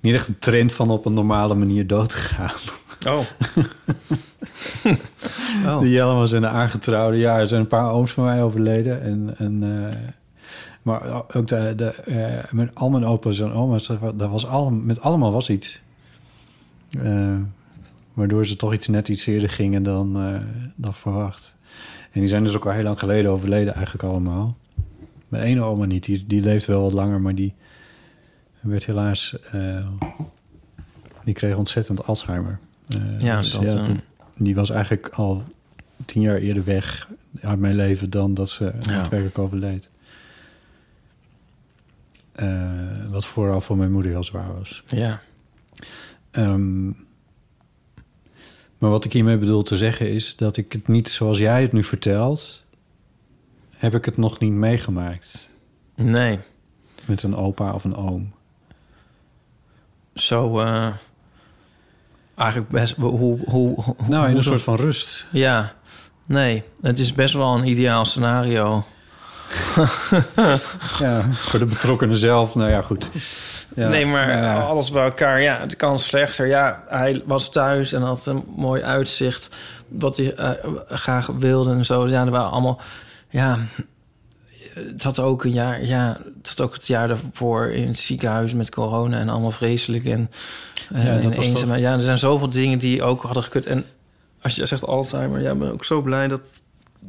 Speaker 5: niet echt een trend van op een normale manier dood te gaan.
Speaker 6: Oh. [LAUGHS] [LAUGHS] oh.
Speaker 5: De Jellema zijn aangetrouwde. Ja, er zijn een paar ooms van mij overleden. En, en, eh, maar ook de, de, eh, mijn, al mijn opa's en oma's, dat was al, met allemaal was iets. Eh, waardoor ze toch iets net iets eerder gingen dan, dan verwacht. En die zijn dus ook al heel lang geleden overleden eigenlijk allemaal. Mijn ene oma niet, die, die leeft wel wat langer, maar die werd helaas... die kreeg ontzettend Alzheimer.
Speaker 6: Ja,
Speaker 5: dus
Speaker 6: dat, eh,
Speaker 5: die was eigenlijk al tien jaar eerder weg uit mijn leven dan dat ze
Speaker 6: Ja.
Speaker 5: daadwerkelijk overleed. Eh, wat vooral voor mijn moeder heel zwaar was.
Speaker 6: Ja.
Speaker 5: Ehm, maar wat ik hiermee bedoel te zeggen is dat ik het niet zoals jij het nu vertelt, heb ik het nog niet meegemaakt
Speaker 6: Nee.
Speaker 5: met een opa of een oom.
Speaker 6: Zo... eh, eigenlijk best... Hoe, hoe, hoe,
Speaker 5: Nou, in een soort van rust.
Speaker 6: Ja. Nee. Het is best wel een ideaal scenario.
Speaker 5: Ja, voor de betrokkenen zelf. Nou ja, goed. Ja,
Speaker 6: nee, maar
Speaker 5: nou ja.
Speaker 6: alles bij elkaar, ja, het kan slechter. Ja, hij was thuis en had een mooi uitzicht. Wat hij eh, graag wilde en zo. Ja, er waren allemaal... Ja, het had ook een jaar... Ja, het had ook het jaar daarvoor in het ziekenhuis met corona... en allemaal vreselijk en, eh,
Speaker 5: Ja, dat
Speaker 6: en
Speaker 5: was.
Speaker 6: Ja, er zijn zoveel dingen die ook hadden gekund. En als je zegt Alzheimer... Ja, ik ben ook zo blij dat...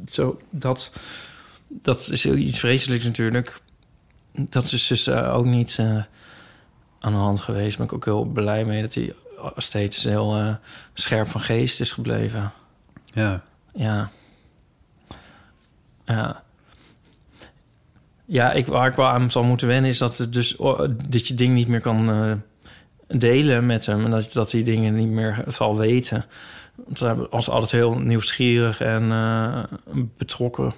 Speaker 6: Zo, dat, dat is iets vreselijks natuurlijk. Dat is dus eh, ook niet... eh, aan de hand geweest. Ben ik ook heel blij mee dat hij steeds heel eh, scherp van geest is gebleven.
Speaker 5: Ja.
Speaker 6: Ja. Ja. Ja, ik, waar ik wel aan zal moeten wennen is dat, het dus, dat je ding niet meer kan eh, delen met hem. En dat, dat hij dingen niet meer zal weten. Want hij was altijd heel nieuwsgierig en eh, betrokken.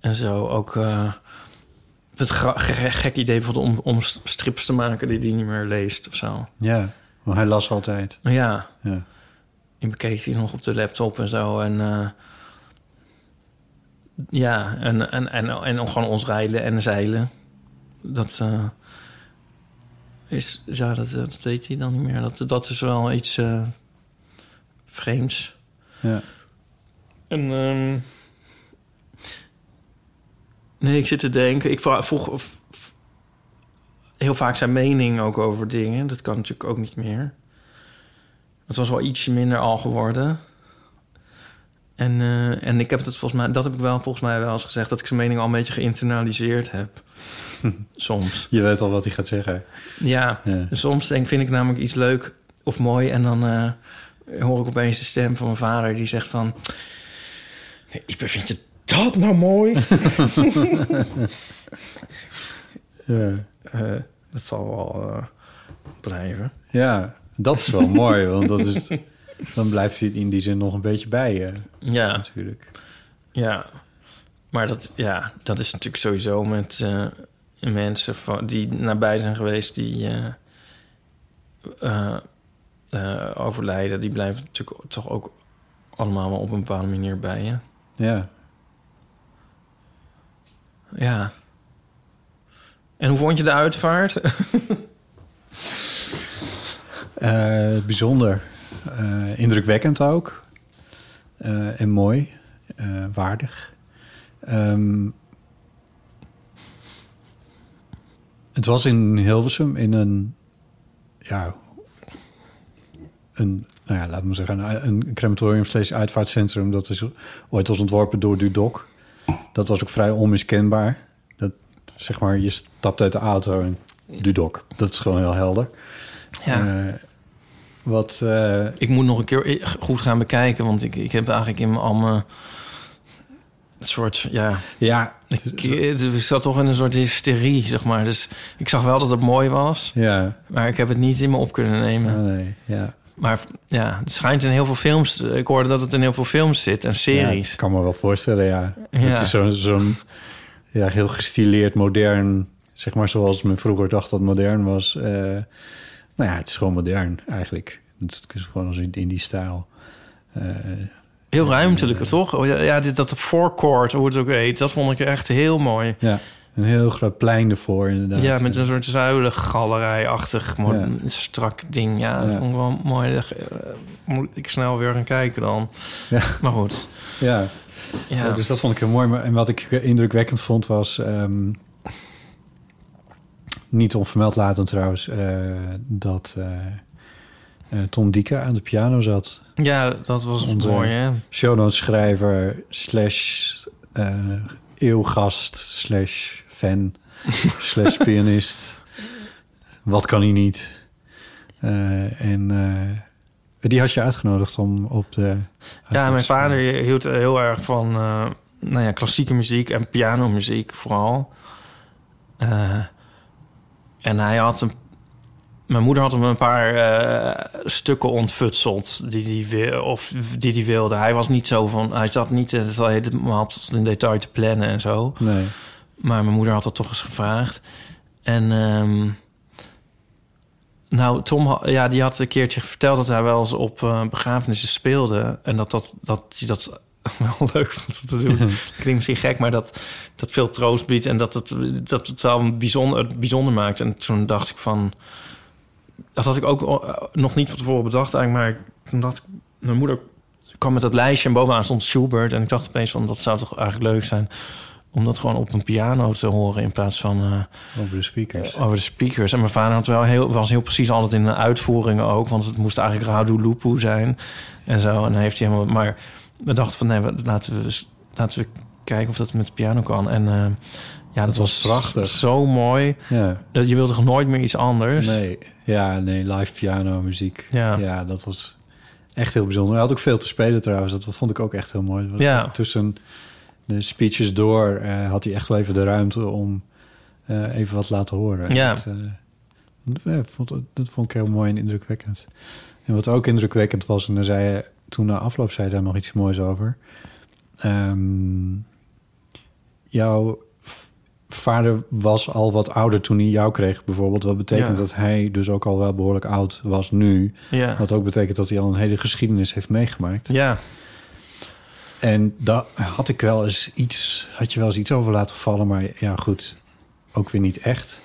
Speaker 6: En zo ook... eh, het gek idee bijvoorbeeld om, om strips te maken die hij niet meer leest of zo.
Speaker 5: Ja, maar hij las altijd.
Speaker 6: Ja,
Speaker 5: Ja.
Speaker 6: die bekeek hij nog op de laptop en zo. En ja, en, en, en, en gewoon ons rijden en zeilen. Dat eh, is, ja, dat, dat weet hij dan niet meer. Dat, dat is wel iets eh, vreemds.
Speaker 5: Ja.
Speaker 6: En ehm, nee, ik zit te denken. Ik vroeg of- of- heel vaak zijn mening ook over dingen. Dat kan natuurlijk ook niet meer. Het was wel ietsje minder al geworden. En, eh, en ik heb het volgens mij, dat heb ik wel volgens mij wel eens gezegd, dat ik zijn mening al een beetje geïnternaliseerd heb. [LAUGHS] Soms.
Speaker 5: Je weet al wat hij gaat zeggen.
Speaker 6: Ja,
Speaker 5: Ja.
Speaker 6: soms denk, vind ik namelijk iets leuk of mooi en dan eh, hoor ik opeens de stem van mijn vader die zegt van... Nee, Ipe, vind je dat nou mooi? [LAUGHS] [LAUGHS]
Speaker 5: Ja.
Speaker 6: Eh, dat zal wel blijven.
Speaker 5: ja, dat is wel mooi, want dat is, dan blijft hij in die zin nog een beetje bij je,
Speaker 6: Ja,
Speaker 5: natuurlijk.
Speaker 6: ja. Maar dat, ja, dat is natuurlijk sowieso met eh, mensen van, die nabij zijn geweest... die eh, eh, overlijden. Die blijven natuurlijk toch ook allemaal wel op een bepaalde manier bij je.
Speaker 5: Ja.
Speaker 6: Ja. En hoe vond je de uitvaart? [LAUGHS]
Speaker 5: Eh, bijzonder. Eh, indrukwekkend ook. Eh, en mooi. Eh, waardig. Ehm, het was in Hilversum in een... Ja, een nou ja, laat me zeggen, een, een crematorium slash uitvaartcentrum. Dat is ooit was ontworpen door Dudok. Dat was ook vrij onmiskenbaar. Dat, zeg maar, je stapt uit de auto en Dudok. Dat is gewoon heel helder.
Speaker 6: Ja.
Speaker 5: Wat, eh,
Speaker 6: Ik moet nog een keer goed gaan bekijken, want ik, ik heb eigenlijk in al mijn soort, ja,
Speaker 5: ja,
Speaker 6: ik, ik zat toch in een soort hysterie, zeg maar. Dus ik zag wel dat het mooi was,
Speaker 5: ja,
Speaker 6: maar ik heb het niet in me op kunnen nemen.
Speaker 5: oh, nee, ja.
Speaker 6: Maar ja, het schijnt in heel veel films. Ik hoorde dat het in heel veel films zit en
Speaker 5: Ja,
Speaker 6: series.
Speaker 5: ik kan me wel voorstellen, ja.
Speaker 6: Ja.
Speaker 5: Het is zo'n zo'n ja, heel gestileerd, modern... zeg maar zoals men vroeger dacht dat modern was. Eh, nou ja, het is gewoon modern eigenlijk. Het is gewoon als in, die stijl. Eh,
Speaker 6: Heel ruimtelijk, toch? Oh, Ja, dit, dat de forecourt, hoe het ook heet, dat vond ik echt heel mooi.
Speaker 5: ja, een heel groot plein ervoor inderdaad.
Speaker 6: Ja, met een soort zuilengalerij-achtig
Speaker 5: Ja.
Speaker 6: strak ding. Ja, dat
Speaker 5: Ja.
Speaker 6: vond ik wel mooi. Eh, moet ik snel weer gaan kijken dan.
Speaker 5: Ja.
Speaker 6: Maar goed.
Speaker 5: Ja,
Speaker 6: Ja.
Speaker 5: Ja, dus dat vond ik heel mooi. En wat ik indrukwekkend vond was... ehm, niet onvermeld laten trouwens... eh, dat eh, eh, Tom Dieke aan de piano zat.
Speaker 6: ja, dat was
Speaker 5: Onze-
Speaker 6: mooi, hè?
Speaker 5: Shownoteschrijver slash eeuwgast slash fan [LAUGHS] slash pianist. Wat kan hij niet? En die had je uitgenodigd om op de...
Speaker 6: Ja, mijn vader hield heel erg van nou ja, klassieke muziek en pianomuziek vooral. Eh, en hij had een... Mijn moeder had hem een paar eh, stukken ontfutseld die hij wil, of die hij wilde. Hij was niet zo van, hij zat niet eh, het helemaal tot in detail te plannen en zo.
Speaker 5: Nee.
Speaker 6: Maar mijn moeder had dat toch eens gevraagd. En ehm, nou, Tom ja, die had een keertje verteld dat hij wel eens op eh, begrafenissen speelde. En dat, dat, dat hij dat [LAUGHS] wel leuk om te doen. Klinkt misschien gek, maar dat, dat veel troost biedt. En dat het, dat het wel bijzonder, bijzonder maakt. En toen dacht ik van... Dat had ik ook eh, nog niet van tevoren bedacht eigenlijk. Maar toen dacht ik... Mijn moeder kwam met dat lijstje en bovenaan stond Schubert. En ik dacht opeens van, dat zou toch eigenlijk leuk zijn... om dat gewoon op een piano te horen in plaats van... eh,
Speaker 5: Over de speakers.
Speaker 6: over de speakers. En mijn vader had wel heel, was heel precies altijd in de uitvoeringen ook. Want het moest eigenlijk Radu Lupu zijn. En zo. En dan heeft hij helemaal... Maar we dachten van nee, we- laten we, laten we kijken of dat met de piano kan. En eh, ja, dat, was
Speaker 5: prachtig.
Speaker 6: Zo mooi.
Speaker 5: Ja.
Speaker 6: Dat je wilde toch nooit meer iets anders?
Speaker 5: Nee, ja, nee, live piano muziek.
Speaker 6: Ja.
Speaker 5: ja, dat was echt heel bijzonder. Hij had ook veel te spelen trouwens. Dat vond ik ook echt heel mooi.
Speaker 6: Ja.
Speaker 5: Tussen de speeches door eh, had hij echt wel even de ruimte om eh, even wat te laten horen.
Speaker 6: Ja.
Speaker 5: Dat, vond, dat vond ik heel mooi en indrukwekkend. En wat ook indrukwekkend was, en daar zei je, toen na afloop zei hij daar nog iets moois over. Ehm, jouw vader was al wat ouder toen hij jou kreeg, bijvoorbeeld. Wat betekent
Speaker 6: Ja.
Speaker 5: dat hij dus ook al wel behoorlijk oud was nu.
Speaker 6: Ja.
Speaker 5: Wat ook betekent dat hij al een hele geschiedenis heeft meegemaakt.
Speaker 6: Ja.
Speaker 5: En daar had ik wel eens iets, had je wel eens iets over laten vallen, maar ja, goed, ook weer niet echt.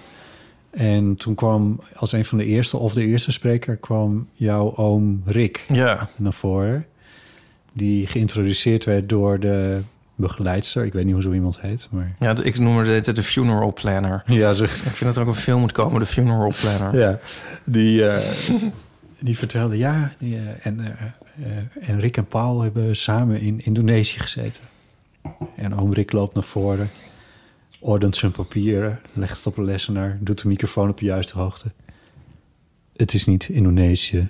Speaker 5: En toen kwam als een van de eerste, of de eerste spreker, kwam jouw oom Rick
Speaker 6: Ja.
Speaker 5: naar voren. Die geïntroduceerd werd door de begeleidster. Ik weet niet hoe zo iemand heet, maar...
Speaker 6: Ja, ik noem het de funeral planner. [LAUGHS]
Speaker 5: Ja,
Speaker 6: Ik vind dat er ook een film moet komen, de funeral planner.
Speaker 5: ja die, eh, die vertelde, ja, die, eh, en, eh, en Rick en Paul hebben samen in Indonesië gezeten. En oom Rick loopt naar voren, ordent zijn papieren, legt het op een lessenaar, doet de microfoon op de juiste hoogte. Het is niet Indonesië,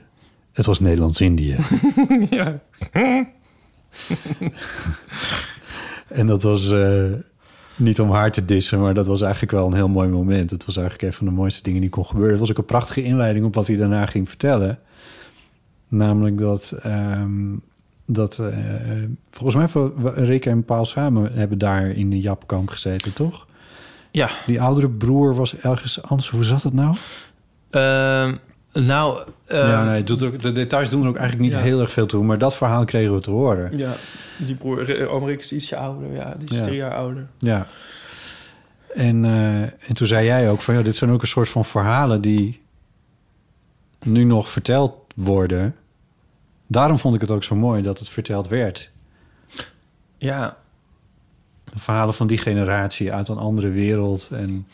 Speaker 5: het was Nederlands-Indië. [LAUGHS]
Speaker 6: ja.
Speaker 5: En dat was eh, niet om haar te dissen, maar dat was eigenlijk wel een heel mooi moment. Het was eigenlijk een van de mooiste dingen die kon gebeuren. Het was ook een prachtige inleiding op wat hij daarna ging vertellen. Namelijk dat, ehm, dat eh, volgens mij voor- Rick en Paul samen hebben daar in de Japkamp gezeten, toch?
Speaker 6: Ja.
Speaker 5: Die oudere broer was ergens anders. Hoe zat het nou?
Speaker 6: Ehm, nou... ehm,
Speaker 5: ja, nee, doet ook, de details doen er ook eigenlijk niet
Speaker 6: Ja.
Speaker 5: heel erg veel toe. Maar dat verhaal kregen we te horen.
Speaker 6: Ja, die broer, oom Rick is ietsje ouder. Ja, die is
Speaker 5: Ja.
Speaker 6: drie jaar ouder.
Speaker 5: Ja. En, eh, en toen zei jij ook van ja, dit zijn ook een soort van verhalen die nu nog verteld worden. Daarom vond ik het ook zo mooi dat het verteld werd.
Speaker 6: Ja,
Speaker 5: De verhalen van die generatie uit een andere wereld. En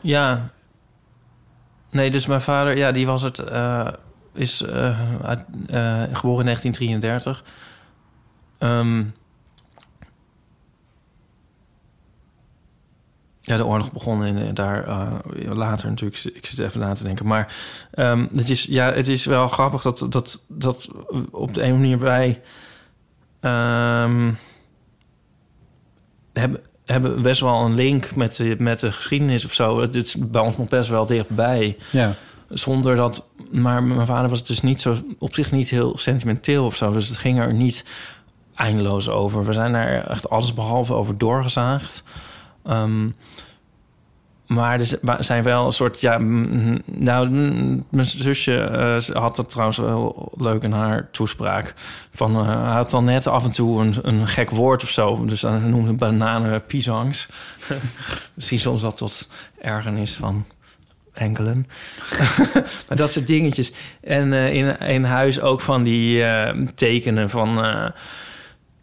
Speaker 6: ja. Nee, dus mijn vader, ja, die was het... eh, is eh, uit, eh, geboren in 1933. Ehm, ja, de oorlog begon in, daar eh, later natuurlijk. Ik zit even na te denken. Maar ehm, het, is, ja, het is wel grappig dat, dat, dat op de een manier wij... ehm, hebben, hebben best wel een link met de, met de geschiedenis of zo. Het is bij ons nog best wel dichtbij.
Speaker 5: Ja.
Speaker 6: Zonder dat... Maar mijn vader was dus niet zo... op zich niet heel sentimenteel of zo. Dus het ging er niet eindeloos over. We zijn er echt alles behalve over doorgezaagd. Ehm, maar er zijn wel een soort... Ja, nou, mijn zusje eh, had dat trouwens wel leuk in haar toespraak. Van, hij had dan net af en toe een, een gek woord of zo. Dus dan noemde bananen pisangs. [LAUGHS] Misschien soms wat tot ergernis van enkelen. [LAUGHS] maar dat soort dingetjes. En eh, in, huis ook van die tekenen van...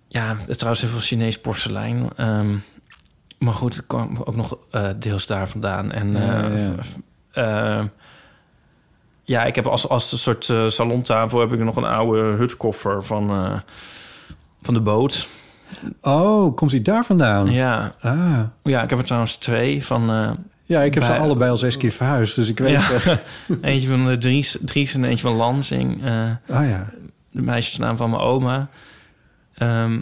Speaker 6: ja, trouwens heel veel Chinees porselein. Ehm, maar goed, het kwam ook nog eh, deels daar vandaan. En
Speaker 5: Ja,
Speaker 6: eh,
Speaker 5: ja.
Speaker 6: eh, ja, ik heb als, als een soort eh, salontafel... heb ik nog een oude hutkoffer van, van de boot.
Speaker 5: Oh, komt hij daar vandaan?
Speaker 6: Ja.
Speaker 5: Ah.
Speaker 6: ja, ik heb er trouwens twee van...
Speaker 5: Ja, ik heb
Speaker 6: bij-
Speaker 5: ze allebei al zes keer verhuisd, dus ik weet...
Speaker 6: Ja. [LAUGHS] eentje van de Dries, Dries en eentje van Lansing.
Speaker 5: Ah ja.
Speaker 6: de meisjesnaam van mijn oma. Ehm,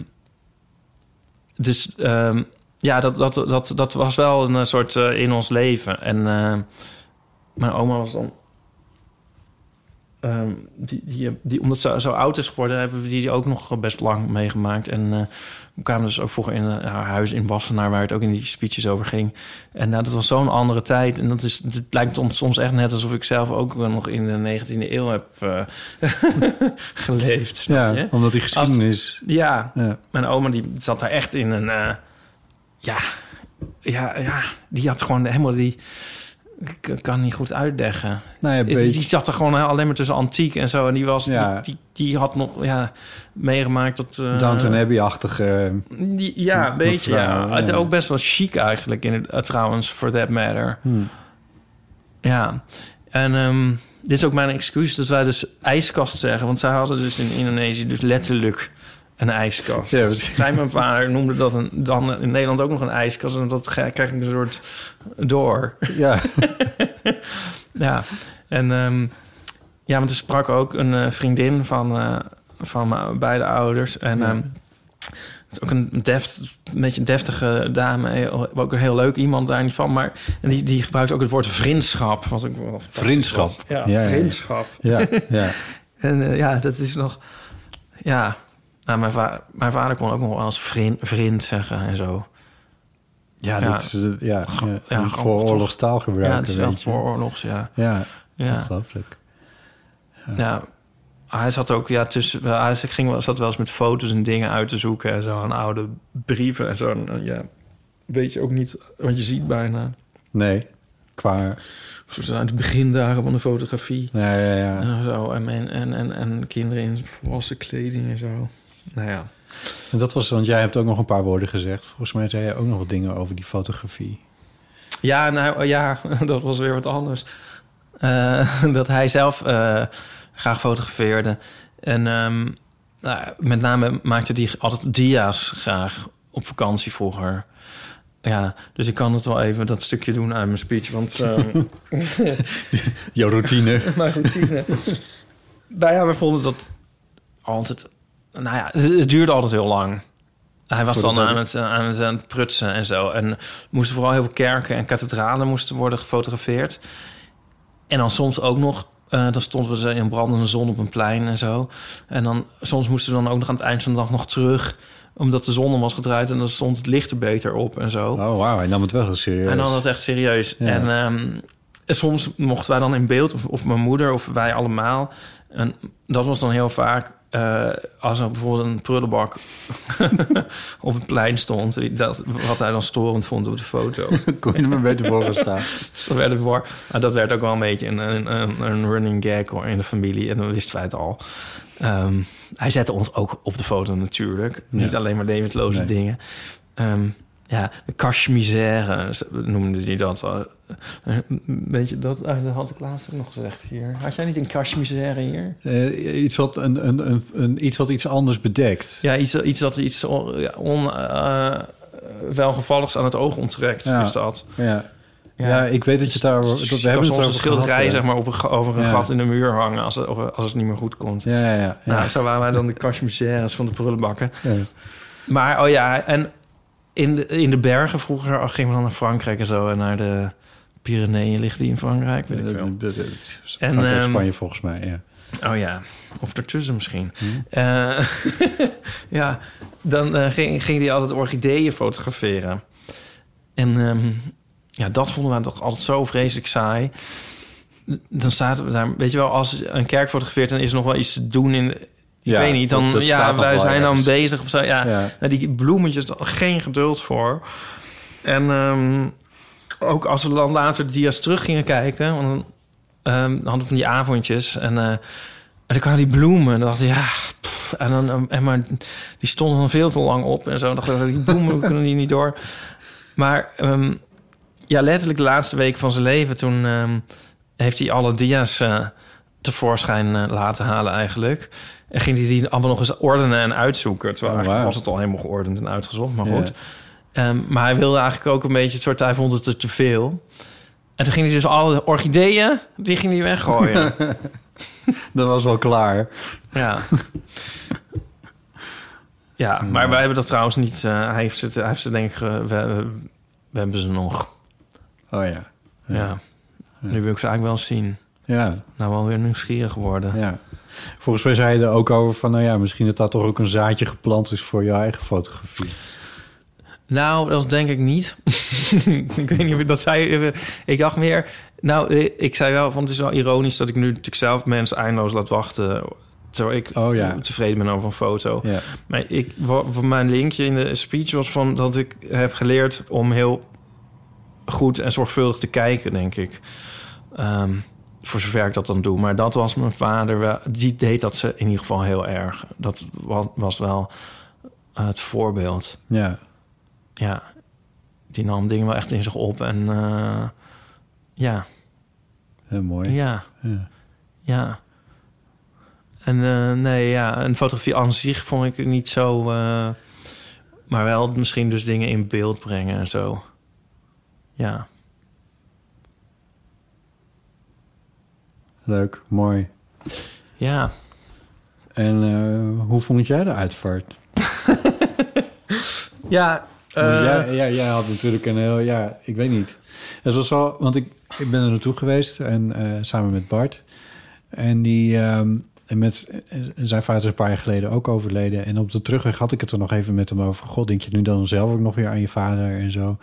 Speaker 6: dus ehm, ja, dat, dat, dat, dat was wel een eh, soort eh, in ons leven. En eh, mijn oma was dan... ehm, die, die, die, omdat ze zo oud is geworden, hebben we die ook nog best lang meegemaakt. En we kwamen dus ook vroeger in haar huis in Wassenaar, waar het ook in die speeches over ging. En nou, dat was zo'n andere tijd. En dat is, het lijkt ons soms echt net alsof ik zelf ook nog in de 19e eeuw heb [LAUGHS] geleefd.
Speaker 5: Ja,
Speaker 6: je?
Speaker 5: omdat die geschiedenis...
Speaker 6: Ja,
Speaker 5: Ja.
Speaker 6: mijn oma die zat daar echt in een... ja, ja, ja, die had gewoon helemaal die... Ik kan niet goed uitleggen.
Speaker 5: Nou ja,
Speaker 6: Die, die zat er gewoon alleen maar tussen antiek en zo. En die was,
Speaker 5: Ja.
Speaker 6: die, die, die had nog ja, meegemaakt dat... eh,
Speaker 5: Downton Abbey-achtige...
Speaker 6: ja, een beetje, ja. Het ook best wel chic eigenlijk, in het, eh, trouwens, for that matter.
Speaker 5: Hmm.
Speaker 6: Ja, en ehm, dit is ook mijn excuus dat wij dus ijskast zeggen. Want zij hadden dus in Indonesië dus letterlijk een ijskast.
Speaker 5: Ja,
Speaker 6: Dus Zij, mijn vader, noemde dat een, dan in Nederland ook nog een ijskast. En dat krijg ik een soort door.
Speaker 5: Ja. [LAUGHS]
Speaker 6: Ja, en ehm, ja, want er sprak ook een eh, vriendin van, eh, van mijn beide ouders. En
Speaker 5: Ja.
Speaker 6: ehm, het is ook een deft, een beetje een deftige dame. Ook een heel leuk iemand daar niet van. Maar die, die gebruikt ook het woord vriendschap. Wat ik wel
Speaker 5: Vriendschap.
Speaker 6: vond. Ja,
Speaker 5: Ja, ja, ja.
Speaker 6: vriendschap.
Speaker 5: Ja, ja. [LAUGHS]
Speaker 6: En eh, ja, dat is nog... Ja, nou, mijn, va- mijn vader kon ook nog wel eens vriend, vriend zeggen en zo.
Speaker 5: Ja,
Speaker 6: Ja.
Speaker 5: dit is... eh, Ja, ja,
Speaker 6: ja,
Speaker 5: vooroorlogstaal
Speaker 6: Ja,
Speaker 5: gebruiken,
Speaker 6: het is wel vooroorlogs, ja.
Speaker 5: Ja,
Speaker 6: Ja.
Speaker 5: ongelooflijk.
Speaker 6: Ja, hij zat ook ja, tussen. Hij ging, wel- zat wel eens met foto's en dingen uit te zoeken en zo. En oude brieven en zo. En, eh, ja, weet je ook niet wat je ziet bijna.
Speaker 5: Nee, qua...
Speaker 6: Uit de begindagen van de fotografie.
Speaker 5: Ja, ja, ja.
Speaker 6: En, zo, en, en, en, en, en kinderen in volwassen kleding en zo. Nou ja.
Speaker 5: En dat was, want jij hebt ook nog een paar woorden gezegd. Volgens mij zei je ook nog wat dingen over die fotografie.
Speaker 6: Ja, nou ja, [LAUGHS] dat was weer wat anders. Eh, [LAUGHS] dat hij zelf eh, graag fotografeerde. En ehm, nou, met name maakte hij altijd dia's graag op vakantie vroeger. Ja, dus ik kan het wel even dat stukje doen uit mijn speech. Want ehm, [LAUGHS]
Speaker 5: Jouw routine.
Speaker 6: mijn routine. nou ja, we vonden dat altijd... Nou ja, het, het duurde altijd heel lang. Hij was dan
Speaker 5: hij-
Speaker 6: aan het, aan, het, aan het prutsen en zo. En moesten vooral heel veel kerken en kathedralen moesten worden gefotografeerd. En dan soms ook nog... eh, dan stonden we in een brandende zon op een plein en zo. En dan soms moesten we dan ook nog aan het eind van de dag nog terug... omdat de zon om was gedraaid en dan stond het licht er beter op en zo.
Speaker 5: Oh, wauw. Hij nam het wel heel serieus.
Speaker 6: En dan dat echt serieus.
Speaker 5: Ja.
Speaker 6: En ehm, soms mochten wij dan in beeld, of, of mijn moeder of wij allemaal. En dat was dan heel vaak eh, als er bijvoorbeeld een prullenbak [LAUGHS] op het plein stond. Dat, wat hij dan storend vond op de foto. [LAUGHS]
Speaker 5: Kon je er maar beter voor staan. [LAUGHS]
Speaker 6: Dat, werd voor, dat werd ook wel een beetje een, een, een, running gag hoor, in de familie. En dan wisten wij het al. Ehm, hij zette ons ook op de foto natuurlijk. Niet alleen maar levensloze
Speaker 5: Nee.
Speaker 6: dingen. Ehm, ja, de cachemizère noemde die dat. Eh, eh, Weet je, dat, eh, dat had ik laatst ook nog gezegd hier. Had jij niet een cachemizère hier?
Speaker 5: Eh, iets, wat een, een, een, een, iets wat iets anders bedekt.
Speaker 6: Ja, iets, iets dat iets on, ja, on, eh, welgevalligs aan het oog onttrekt,
Speaker 5: Ja.
Speaker 6: is dat.
Speaker 5: Ja. Ja, ik weet dat je daar... Dat, we hebben het erover
Speaker 6: schilderij
Speaker 5: gehad, ja.
Speaker 6: zeg maar, op een, over een
Speaker 5: Ja.
Speaker 6: gat in de muur hangen als het, als het niet meer goed komt.
Speaker 5: Ja, ja, ja. ja.
Speaker 6: Nou, zo waren wij dan de cachemizères van de prullenbakken.
Speaker 5: Ja.
Speaker 6: Maar, oh ja, en in de, in de bergen vroeger gingen we dan naar Frankrijk en zo. En naar de Pyreneeën ligt die in Frankrijk, weet ik veel.
Speaker 5: En,
Speaker 6: ehm,
Speaker 5: Spanje volgens mij, ja.
Speaker 6: Oh ja, of ertussen misschien.
Speaker 5: Hm.
Speaker 6: Eh, [LAUGHS] ja, dan eh, ging, ging hij altijd orchideeën fotograferen. En ehm, ja, dat vonden we toch altijd zo vreselijk saai. Dan zaten we daar, weet je wel, als een kerk fotografeert... dan is er nog wel iets te doen in... Ik
Speaker 5: Ja,
Speaker 6: weet niet, dan,
Speaker 5: dat- dat staat
Speaker 6: ja, wij zijn dan bezig of zo. Ja,
Speaker 5: Ja.
Speaker 6: Nou, die bloemetjes, geen geduld voor. En ehm, ook als we dan later de dia's terug gingen kijken... Want dan ehm, dan hadden we van die avondjes en... eh, en dan kwamen die bloemen. En dan dacht ik, ja... pff, en, dan, en maar die stonden dan veel te lang op en zo. Dacht ik, die bloemen kunnen die niet door. Maar ehm, ja, letterlijk de laatste week van zijn leven... toen heeft hij alle dia's eh, tevoorschijn eh, laten halen eigenlijk. En ging hij die allemaal nog eens ordenen en uitzoeken. Terwijl
Speaker 5: Oh,
Speaker 6: was het al helemaal geordend en uitgezocht. Maar goed. Ehm, maar hij wilde eigenlijk ook een beetje het soort... Hij vond het er te veel. En toen ging hij dus alle orchideeën... die ging hij weggooien. [LAUGHS]
Speaker 5: Dat was wel klaar.
Speaker 6: Ja. ja, maar wij hebben dat trouwens niet. eh, hij, heeft het, hij heeft ze denk ik. we, we, we hebben ze nog.
Speaker 5: Oh ja.
Speaker 6: Ja. Nu wil ik ze eigenlijk wel zien.
Speaker 5: Ja,
Speaker 6: Nou, wel weer nieuwsgierig geworden.
Speaker 5: ja. Volgens mij zei je er ook over van... nou ja, misschien dat dat toch ook een zaadje geplant is voor je eigen fotografie.
Speaker 6: Nou, dat denk ik niet. [LAUGHS] ik weet niet of dat zei. Ik dacht meer. Nou, eh, ik zei wel, want het is wel ironisch dat ik nu natuurlijk zelf mensen eindeloos laat wachten. Terwijl ik
Speaker 5: Oh ja.
Speaker 6: tevreden ben over een foto.
Speaker 5: Ja.
Speaker 6: Maar ik, van mijn linkje in de speech was van dat ik heb geleerd om heel goed en zorgvuldig te kijken, denk ik. Ehm, voor zover ik dat dan doe. Maar dat was mijn vader wel. Die deed dat ze in ieder geval heel erg. Dat wa- was wel eh, het voorbeeld.
Speaker 5: Ja.
Speaker 6: Ja, die nam dingen wel echt in zich op. En eh, ja,
Speaker 5: Heel mooi.
Speaker 6: ja,
Speaker 5: Ja.
Speaker 6: ja. En eh, nee, ja, een fotografie aan zich vond ik niet zo... maar wel misschien dus dingen in beeld brengen en zo. Ja.
Speaker 5: Leuk, mooi.
Speaker 6: Ja.
Speaker 5: En eh, hoe vond jij de uitvaart? [LAUGHS]
Speaker 6: Ja, eh,
Speaker 5: jij, jij, jij had natuurlijk een heel... Ja, ik weet niet. Het was wel... Want ik, ik ben er naartoe geweest en eh, samen met Bart. En die... ehm, en met, zijn vader is een paar jaar geleden ook overleden. En op de terugweg had ik het er nog even met hem over. God, denk je nu dan zelf ook nog weer aan je vader en zo?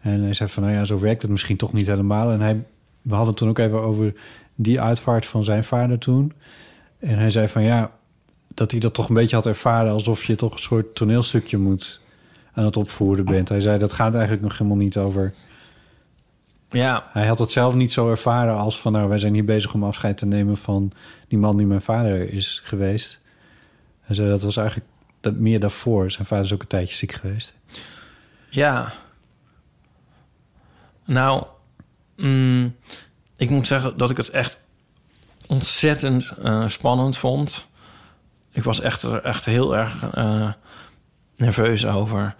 Speaker 5: En hij zei van, nou ja, zo werkt het misschien toch niet helemaal. En hij, we hadden het toen ook even over die uitvaart van zijn vader toen. En hij zei van, ja, dat hij dat toch een beetje had ervaren... alsof je toch een soort toneelstukje moet aan het opvoeren bent. Hij zei, dat gaat eigenlijk nog helemaal niet over...
Speaker 6: ja,
Speaker 5: Hij had het zelf niet zo ervaren als van... nou, wij zijn hier bezig om afscheid te nemen van die man die mijn vader is geweest. Hij zei, dat was eigenlijk dat meer daarvoor. Zijn vader is ook een tijdje ziek geweest.
Speaker 6: ja. Nou, mm, ik moet zeggen dat ik het echt ontzettend eh, spannend vond. Ik was echt, er echt heel erg eh, nerveus over.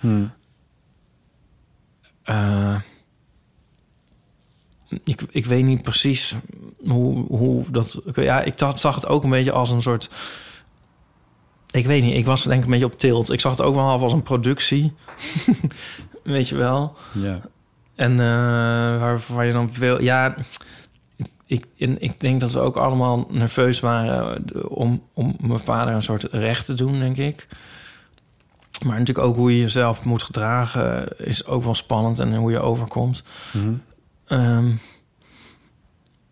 Speaker 6: Eh, ik, ik weet niet precies hoe, hoe dat... Ja, ik dacht- zag het ook een beetje als een soort... Ik weet niet, ik was denk ik een beetje op tilt. Ik zag het ook wel als een productie. [LAUGHS] weet je wel.
Speaker 5: Ja.
Speaker 6: En waar, waar je dan wil... Ja, ik, en ik denk dat we ook allemaal nerveus waren... eh, om, om mijn vader een soort recht te doen, denk ik. Maar natuurlijk ook hoe je jezelf moet gedragen... is ook wel spannend en hoe je overkomt.
Speaker 5: Mhm.
Speaker 6: Ehm,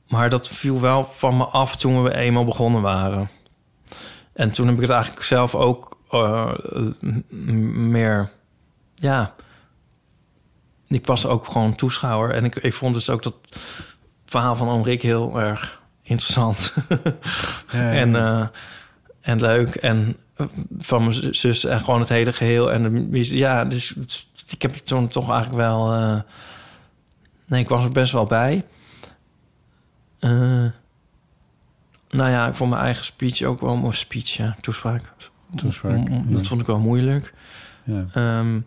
Speaker 6: maar dat viel wel van me af toen we eenmaal begonnen waren. En toen heb ik het eigenlijk zelf ook eh, meer... Ja, ik was ook gewoon toeschouwer. En ik, ik vond dus ook dat verhaal van Oom Rick heel erg interessant. [LAUGHS]
Speaker 5: Ja,
Speaker 6: en, eh, en leuk. En eh, van mijn zus en gewoon het hele geheel. En de, ja, dus ik heb er toen toch eigenlijk wel... eh, nee, ik was er best wel bij. Nou ja, ik vond mijn eigen speech ook wel... Een speech, ja, toespraak.
Speaker 5: Toespraak,
Speaker 6: Dat
Speaker 5: ja.
Speaker 6: vond ik wel moeilijk.
Speaker 5: Ja.
Speaker 6: Ehm,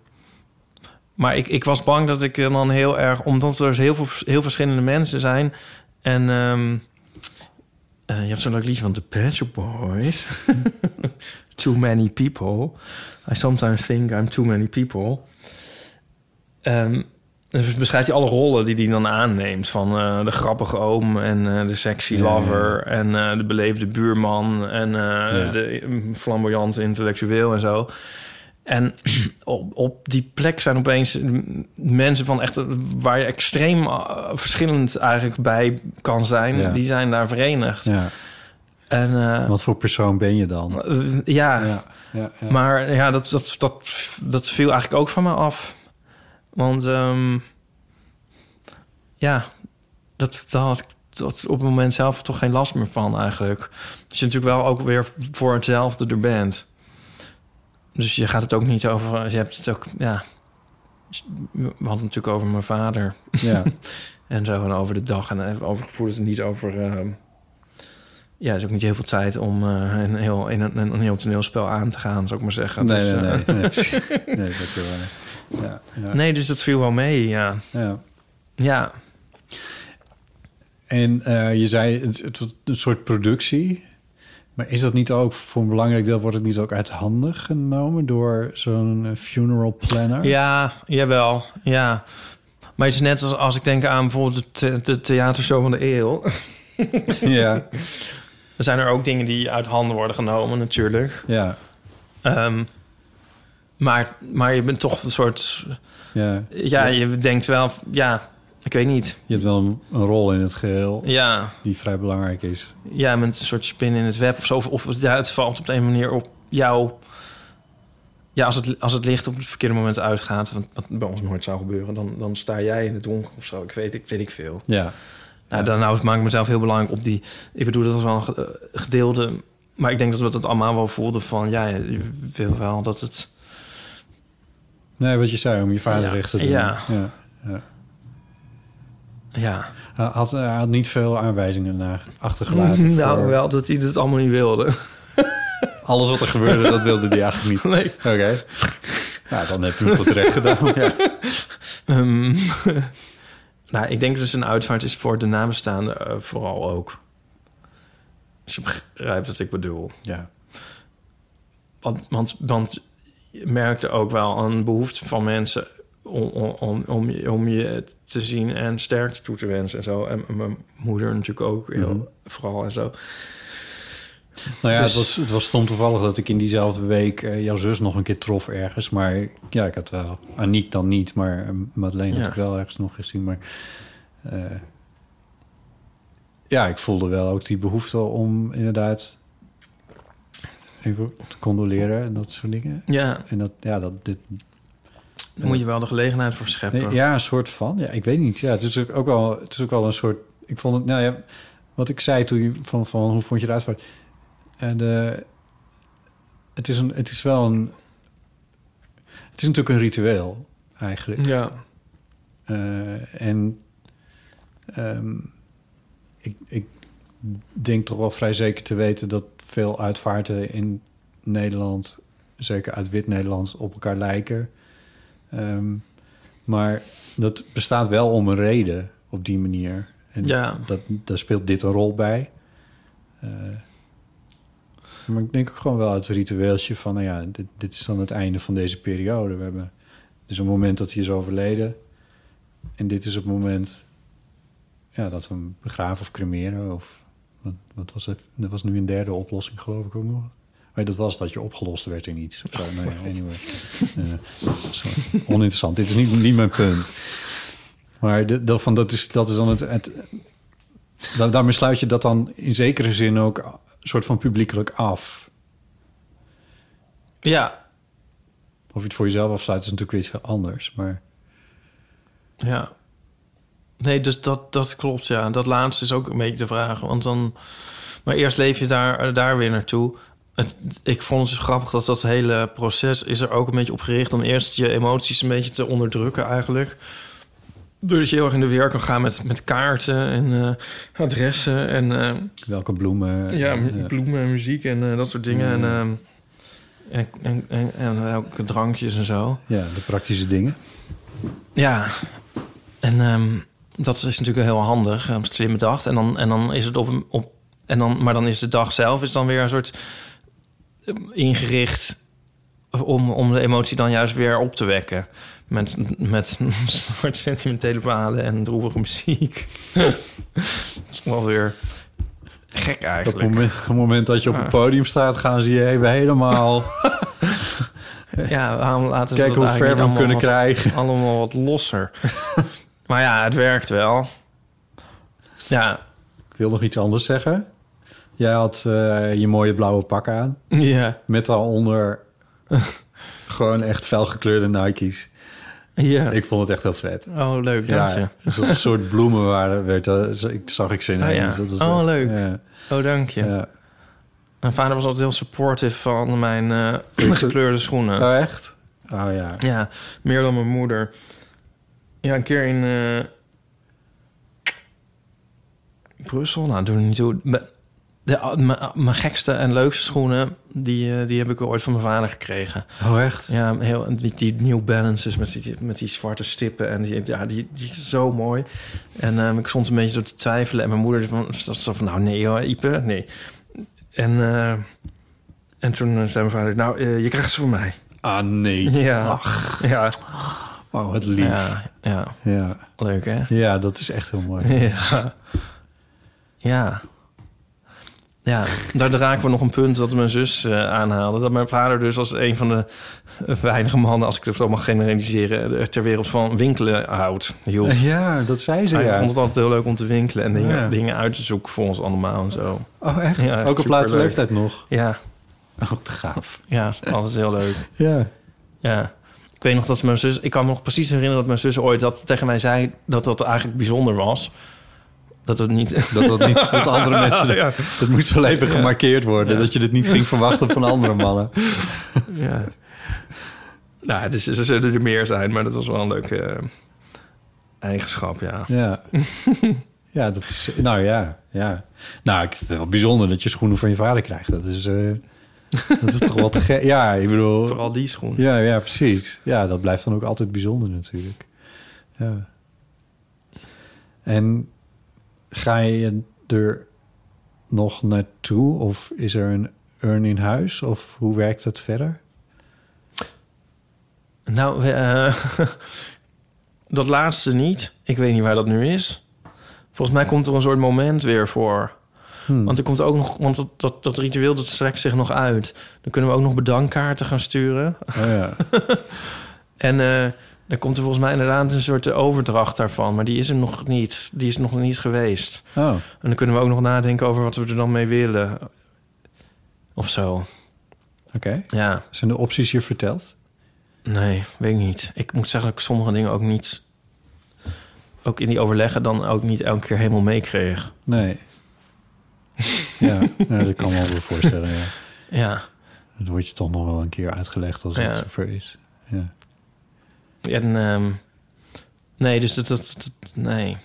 Speaker 6: maar ik, ik was bang dat ik dan heel erg... Omdat er heel veel heel verschillende mensen zijn... En ehm, eh, je hebt zo'n leuk liedje van The Pet Shop Boys. [LAUGHS] too many people. I sometimes think I'm too many people. Ehm, dus beschrijft hij alle rollen die hij dan aanneemt. Van eh, de grappige oom en eh, de sexy
Speaker 5: Ja, ja,
Speaker 6: lover... en de beleefde buurman en
Speaker 5: Ja.
Speaker 6: de flamboyante intellectueel en zo. En [CLEARS THROAT] op, op die plek zijn opeens mensen van echt... waar je extreem eh, verschillend eigenlijk bij kan zijn...
Speaker 5: Ja.
Speaker 6: die zijn daar verenigd.
Speaker 5: ja.
Speaker 6: En eh,
Speaker 5: Wat voor persoon ben je dan?
Speaker 6: eh, ja,
Speaker 5: Ja,
Speaker 6: maar ja, dat, dat, dat, dat viel eigenlijk ook van me af. Want ehm, ja, dat, daar had ik tot op het moment zelf toch geen last meer van eigenlijk. Dus je natuurlijk wel ook weer voor hetzelfde er bent. Dus je gaat het ook niet over... Je hebt het ook, ja... We hadden het natuurlijk over mijn vader
Speaker 5: ja. [LAUGHS]
Speaker 6: en zo. En over de dag en over gevoelens en niet over... ehm, ja, er is ook niet heel veel tijd om eh, een, heel, in een, een heel toneelspel aan te gaan, zou ik maar zeggen.
Speaker 5: Nee,
Speaker 6: Dus,
Speaker 5: nee,
Speaker 6: eh,
Speaker 5: nee. Nee, [LAUGHS] nee, dat waar. Ja, ja.
Speaker 6: nee, dus dat viel wel mee, ja.
Speaker 5: ja.
Speaker 6: Ja,
Speaker 5: En eh, je zei het, het, wordt een soort productie. Maar is dat niet ook voor een belangrijk deel... wordt het niet ook uit handen genomen... door zo'n eh, funeral planner?
Speaker 6: ja, jawel, ja. Maar het is net als als ik denk aan bijvoorbeeld de, de theatershow van de eeuw. [LAUGHS]
Speaker 5: ja, [LAUGHS]
Speaker 6: Er zijn er ook dingen die uit handen worden genomen, natuurlijk.
Speaker 5: ja,
Speaker 6: Ehm, maar, maar je bent toch een soort...
Speaker 5: ja.
Speaker 6: Ja, je denkt wel... Ja, ik weet niet.
Speaker 5: Je hebt wel een, een rol in het geheel...
Speaker 6: Ja,
Speaker 5: die vrij belangrijk is.
Speaker 6: ja, met een soort spin in het web of zo. Of, of ja, het valt op de een manier op jou. Ja, als het, als het licht op het verkeerde moment uitgaat, wat, wat bij ons nooit zou gebeuren, dan, dan sta jij in het donker of zo. Ik weet, ik weet ik veel.
Speaker 5: Ja,
Speaker 6: Nou, dan nou, maak ik mezelf heel belangrijk op die. Ik bedoel, dat was wel een eh, gedeelde. Maar ik denk dat we dat allemaal wel voelden van ja, je wil wel dat het.
Speaker 5: nee, wat je zei om je vader
Speaker 6: Ja,
Speaker 5: recht te doen.
Speaker 6: ja.
Speaker 5: ja, ja.
Speaker 6: Ja,
Speaker 5: Hij had, hij had niet veel aanwijzingen naar achtergelaten. [LAUGHS]
Speaker 6: nou
Speaker 5: voor
Speaker 6: wel dat hij het allemaal niet wilde. [LAUGHS]
Speaker 5: Alles wat er gebeurde, dat wilde hij eigenlijk niet.
Speaker 6: Nee.
Speaker 5: Oké. Nou, dan heb je hem tot recht gedaan. Ja. [LAUGHS]
Speaker 6: Ehm, nou, ik denk dus een uitvaart is voor de nabestaanden eh, vooral ook. Als je begrijpt wat ik bedoel.
Speaker 5: ja.
Speaker 6: Want, want, want je merkte ook wel een behoefte van mensen om, om, om, om, je, om je te zien en sterkte toe te wensen en zo. En mijn moeder natuurlijk ook heel,
Speaker 5: Mhm.
Speaker 6: vooral en zo.
Speaker 5: Nou ja,
Speaker 6: Dus-
Speaker 5: het, was, het was stom toevallig dat ik in diezelfde week eh, jouw zus nog een keer trof ergens. Maar ja, ik had wel... Aniek dan niet, maar eh, Madeleine
Speaker 6: Ja.
Speaker 5: had ik wel ergens nog gezien. Maar eh, ja, ik voelde wel ook die behoefte om inderdaad even te condoleren en dat soort dingen.
Speaker 6: Ja,
Speaker 5: En dat, ja, dat dit...
Speaker 6: daar moet je wel de gelegenheid voor scheppen.
Speaker 5: Nee, ja, een soort van. Ja, ik weet niet. Ja, het is ook wel, het is ook wel een soort. Ik vond het, nou ja, wat ik zei toen je van, van hoe vond je het uitvaart? En de, het is een, het is wel een, het is natuurlijk een ritueel eigenlijk.
Speaker 6: Ja,
Speaker 5: Eh, en ehm, ik, ik denk toch wel vrij zeker te weten dat veel uitvaarten in Nederland, zeker uit wit-Nederland, op elkaar lijken. Ehm, maar dat bestaat wel om een reden op die manier. En
Speaker 6: Ja.
Speaker 5: dat, daar speelt dit een rol bij. Eh, maar ik denk ook gewoon wel het ritueeltje van... nou ja, dit, dit is dan het einde van deze periode. We hebben, het is een moment dat hij is overleden. En dit is het moment ja, dat we hem begraven of cremeren. Of wat, wat was het? Er was nu een derde oplossing, geloof ik ook nog. Maar dat was dat je opgelost werd in iets. Of zo. Anyway. Zo, oninteressant. Dit is niet, niet mijn punt. Maar de, dat, van, dat, is, dat is dan het... het da- daarmee sluit je dat dan in zekere zin ook een soort van publiekelijk af.
Speaker 6: ja,
Speaker 5: Of je het voor jezelf afsluit is natuurlijk weer iets anders. Maar
Speaker 6: ja. Nee, dus dat, dat klopt, ja. Dat laatste is ook een beetje de vraag. Want dan... Maar eerst leef je daar, daar weer naartoe. Het, ik vond het dus grappig dat dat hele proces is er ook een beetje op gericht om eerst je emoties een beetje te onderdrukken eigenlijk. Doordat je heel erg in de weer kan gaan met, met kaarten en eh, adressen en eh,
Speaker 5: Welke bloemen?
Speaker 6: ja,
Speaker 5: eh,
Speaker 6: bloemen en muziek en dat soort dingen. En, ehm, en, en, en, en welke drankjes en zo.
Speaker 5: ja, de praktische dingen.
Speaker 6: Ja, en ehm, dat is natuurlijk heel handig, slim bedacht. En dan, en dan is het op, op en dan, maar dan is de dag zelf is dan weer een soort ingericht om, om de emotie dan juist weer op te wekken. Met, met soort sentimentele verhalen en droevige muziek. is wel weer gek
Speaker 5: Op
Speaker 6: eigenlijk.
Speaker 5: het moment, op het moment dat je op het podium staat, gaan ze je even helemaal [LAUGHS]
Speaker 6: Ja, waarom laten ze
Speaker 5: kijken hoe ver we kunnen
Speaker 6: wat-
Speaker 5: krijgen.
Speaker 6: allemaal wat losser. maar ja, het werkt wel. Ja,
Speaker 5: Ik wil nog iets anders zeggen. Jij had eh, je mooie blauwe pak aan.
Speaker 6: ja,
Speaker 5: Met daaronder [LAUGHS] gewoon echt felgekleurde Nike's.
Speaker 6: ja.
Speaker 5: Ik vond het echt heel vet.
Speaker 6: Oh, leuk, dank je.
Speaker 5: Ja, een soort bloemen waren, werd, ik zag ik ze in.
Speaker 6: Oh ja. Oh, leuk.
Speaker 5: Ja,
Speaker 6: Oh, dank je.
Speaker 5: ja.
Speaker 6: Mijn vader was altijd heel supportive van mijn eh, [CLEARS THROAT] gekleurde schoenen.
Speaker 5: Oh, echt? Oh ja.
Speaker 6: Ja, meer dan mijn moeder. Ja, een keer in eh, Brussel. Nou, doe er niet toe. De- ah, Mijn gekste en leukste schoenen, die, eh, die heb ik ooit van mijn vader gekregen.
Speaker 5: Oh, echt?
Speaker 6: Ja, heel, die, die New Balances met die, met die zwarte stippen. En die, ja, die, die is zo mooi. En ehm, ik stond een beetje zo te twijfelen. En mijn moeder van, was zo van, nou nee hoor, Ipe, nee. En, eh, en toen eh, zei mijn vader, nou, eh, je krijgt ze voor mij.
Speaker 5: Ah, nee. [LAUGHS]
Speaker 6: Ja.
Speaker 5: Ach,
Speaker 6: Ja,
Speaker 5: oh, wat lief. Ja.
Speaker 6: ja, ja,
Speaker 5: Ja.
Speaker 6: leuk hè?
Speaker 5: dat is echt heel mooi. [LAUGHS]
Speaker 6: Ja. Ja. Ja, daar raken we nog een punt dat mijn zus eh, aanhaalde. Dat mijn vader dus als een van de weinige mannen... als ik het zo mag generaliseren... eh, ter wereld van winkelen houdt. Hield.
Speaker 5: Ja, dat zei ze,
Speaker 6: Hij
Speaker 5: ja.
Speaker 6: vond het altijd heel leuk om te winkelen... en dingen,
Speaker 5: Ja.
Speaker 6: dingen uit te zoeken voor ons allemaal en zo.
Speaker 5: Oh, echt?
Speaker 6: Ja,
Speaker 5: Ook op
Speaker 6: superleuk.
Speaker 5: late leeftijd nog?
Speaker 6: Ja,
Speaker 5: Oh, te gaaf.
Speaker 6: ja, altijd heel leuk.
Speaker 5: Ja.
Speaker 6: Ja. Ik weet nog dat mijn zus... Ik kan me nog precies herinneren dat mijn zus ooit dat tegen mij zei... dat dat eigenlijk bijzonder was. Dat het niet...
Speaker 5: Dat dat niet dat andere [LAUGHS] mensen...
Speaker 6: Ja.
Speaker 5: Dat moet zo leven
Speaker 6: Ja.
Speaker 5: gemarkeerd worden.
Speaker 6: Ja.
Speaker 5: Dat je dit niet ging verwachten van andere mannen. [LAUGHS]
Speaker 6: Ja. Nou, het is, er zullen er meer zijn, maar dat was wel een leuke eh, eigenschap, ja.
Speaker 5: Ja. [LAUGHS] Ja, dat is... Nou ja, ja. Nou, ik vind het wel bijzonder dat je schoenen van je vader krijgt. Dat is... eh, dat is toch wel te gek. Ja, ik bedoel...
Speaker 6: Vooral die schoen.
Speaker 5: Ja, ja, precies. Ja, dat blijft dan ook altijd bijzonder natuurlijk. Ja. En ga je er nog naartoe? Of is er een urn in huis? Of hoe werkt het verder?
Speaker 6: Nou, eh, [LAUGHS] dat laatste niet. Ik weet niet waar dat nu is. Volgens mij komt er een soort moment weer voor.
Speaker 5: Hmm.
Speaker 6: Want er komt ook nog, want dat, dat, dat ritueel dat strekt zich nog uit. Dan kunnen we ook nog bedankkaarten gaan sturen.
Speaker 5: Oh ja. [LAUGHS]
Speaker 6: En eh dan komt er volgens mij inderdaad een soort overdracht daarvan. Maar die is er nog niet. Die is nog niet geweest.
Speaker 5: Oh,
Speaker 6: En dan kunnen we ook nog nadenken over wat we er dan mee willen. Of zo.
Speaker 5: oké.
Speaker 6: Ja,
Speaker 5: Zijn de opties je verteld?
Speaker 6: nee, weet ik niet. Ik moet zeggen dat ik sommige dingen ook niet... ook in die overleggen dan ook niet elke keer helemaal meekreeg.
Speaker 5: Nee. [LAUGHS] ja, nou, dat kan me wel weer voorstellen, ja.
Speaker 6: Ja.
Speaker 5: Dat wordt je toch nog wel een keer uitgelegd als
Speaker 6: Ja.
Speaker 5: het zover is. Ja.
Speaker 6: En, ehm, nee, dus dat, dat, dat- Nee.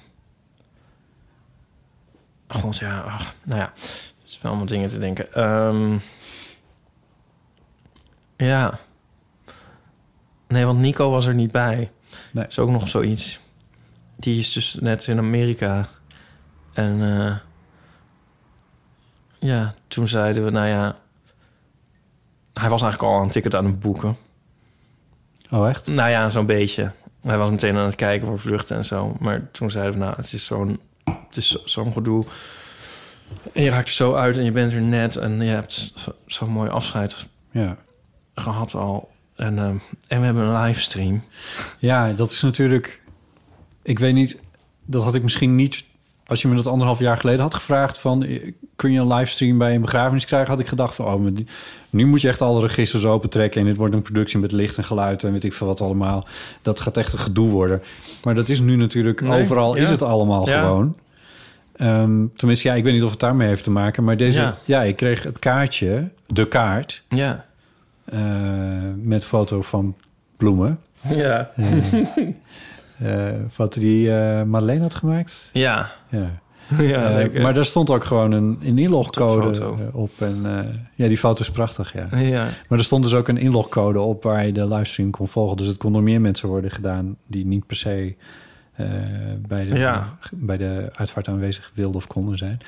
Speaker 6: God, ja. Ach, nou ja. Het is wel allemaal dingen te denken. Ehm, ja. Nee, want Nico was er niet bij.
Speaker 5: Nee.
Speaker 6: is ook nog zoiets. Die is dus net in Amerika. En eh, ja, toen zeiden we, nou ja... Hij was eigenlijk al een ticket aan het boeken.
Speaker 5: Oh, echt?
Speaker 6: Nou ja, zo'n beetje. Hij was meteen aan het kijken voor vluchten en zo. Maar toen zeiden we, nou, het is zo'n het is zo- zo'n gedoe. En je raakt er zo uit en je bent er net. En je hebt zo- zo'n mooi afscheid
Speaker 5: Ja.
Speaker 6: gehad al. En, ehm, en we hebben een livestream.
Speaker 5: Ja, dat is natuurlijk... Ik weet niet... Dat had ik misschien niet... Als je me dat anderhalf jaar geleden had gevraagd... van eh, kun je een livestream bij een begrafenis krijgen... had ik gedacht van... oh, die- nu moet je echt alle registers opentrekken... en dit wordt een productie met licht en geluid... en weet ik veel wat allemaal. Dat gaat echt een gedoe worden. Maar dat is nu natuurlijk...
Speaker 6: Nee,
Speaker 5: overal
Speaker 6: ja.
Speaker 5: is het allemaal
Speaker 6: Ja.
Speaker 5: gewoon. Ehm, tenminste, ja, ik weet niet of het daarmee heeft te maken. Maar deze, ja,
Speaker 6: Ja.
Speaker 5: ik kreeg het kaartje, de kaart,
Speaker 6: Ja.
Speaker 5: eh, met foto van bloemen.
Speaker 6: Ja.
Speaker 5: Eh wat die eh Madeleine had gemaakt.
Speaker 6: Ja.
Speaker 5: Ja. [LAUGHS]
Speaker 6: ja
Speaker 5: Eh, maar daar stond ook gewoon een, een inlogcode eh, op. En, eh, ja, die foto is prachtig, ja.
Speaker 6: Ja.
Speaker 5: Maar er stond dus ook een inlogcode op waar je de livestream kon volgen. Dus het kon door meer mensen worden gedaan die niet per se eh, bij, de,
Speaker 6: Ja.
Speaker 5: bij de uitvaart aanwezig wilden of konden zijn.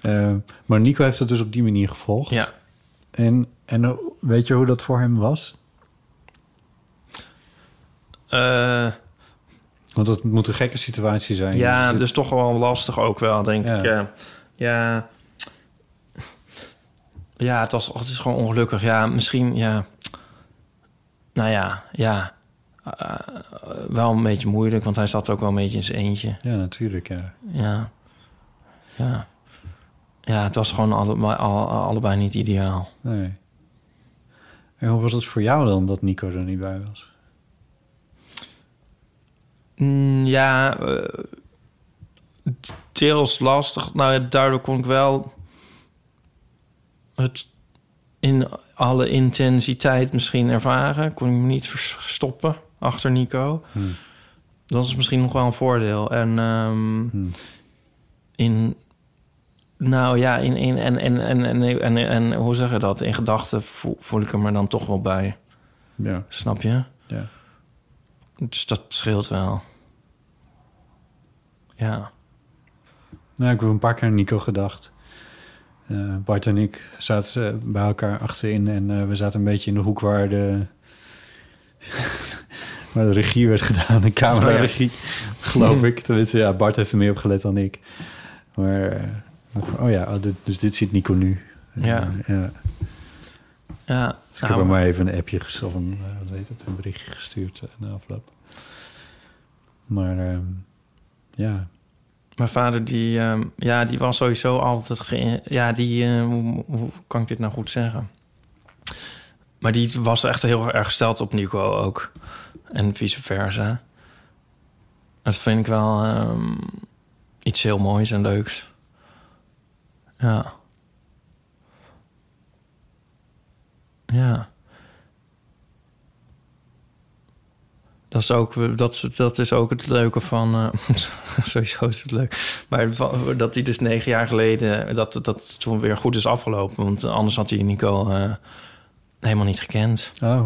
Speaker 5: Eh, maar Nico heeft het dus op die manier gevolgd.
Speaker 6: Ja.
Speaker 5: En, en eh, weet je hoe dat voor hem was?
Speaker 6: Eh,
Speaker 5: Want het moet een gekke situatie zijn.
Speaker 6: ja, dus toch wel lastig ook wel, denk
Speaker 5: Ja.
Speaker 6: ik. Ja. ja. Ja, het, was, het is gewoon ongelukkig. Ja, misschien, ja. Nou ja, ja. Eh, wel een beetje moeilijk, want hij zat ook wel een beetje in zijn eentje.
Speaker 5: Ja, natuurlijk, ja.
Speaker 6: Ja. Ja. Ja, het was gewoon alle, alle, allebei niet ideaal.
Speaker 5: Nee. En hoe was het voor jou dan dat Nico er niet bij was?
Speaker 6: Mm, ja, eh, deels lastig. Nou, daardoor kon ik wel het in alle intensiteit misschien ervaren. Kon ik me niet vers- verstoppen achter Nico.
Speaker 5: Hmm.
Speaker 6: Dat is misschien nog wel een voordeel. En ehm,
Speaker 5: Hmm.
Speaker 6: in... Nou ja, in, in, en, en, en, en, en, en hoe zeg je dat? In gedachten voel, voel ik hem er dan toch wel bij.
Speaker 5: Ja,
Speaker 6: Snap je?
Speaker 5: ja.
Speaker 6: Dus dat scheelt wel. Ja.
Speaker 5: Nou, ik heb een paar keer aan Nico gedacht. Eh, Bart en ik zaten eh, bij elkaar achterin en eh, we zaten een beetje in de hoek waar de, [LAUGHS] waar de regie werd gedaan, de camera-regie, geloof [LAUGHS] ik. Tenminste, ja, Bart heeft er meer op gelet dan ik. Maar, oh ja, oh, dit- dus dit ziet Nico nu.
Speaker 6: Ja.
Speaker 5: Ja.
Speaker 6: Ja.
Speaker 5: Dus ik heb
Speaker 6: Nou,
Speaker 5: hem maar even een appje of een, wat heet het, een berichtje gestuurd na afloop. Maar ehm, ja,
Speaker 6: Mijn vader, die, ehm, ja, die was sowieso altijd... Ja, die... eh, hoe, hoe kan ik dit nou goed zeggen? Maar die was echt heel erg gesteld op Nico ook. En vice versa. Dat vind ik wel ehm, iets heel moois en leuks. Ja. Ja. Dat is ook, dat, dat is ook het leuke van... eh, [LAUGHS] sowieso is het leuk. Maar dat hij dus negen jaar geleden... dat dat toen weer goed is afgelopen. Want anders had hij Nico eh, helemaal niet gekend.
Speaker 5: Oh.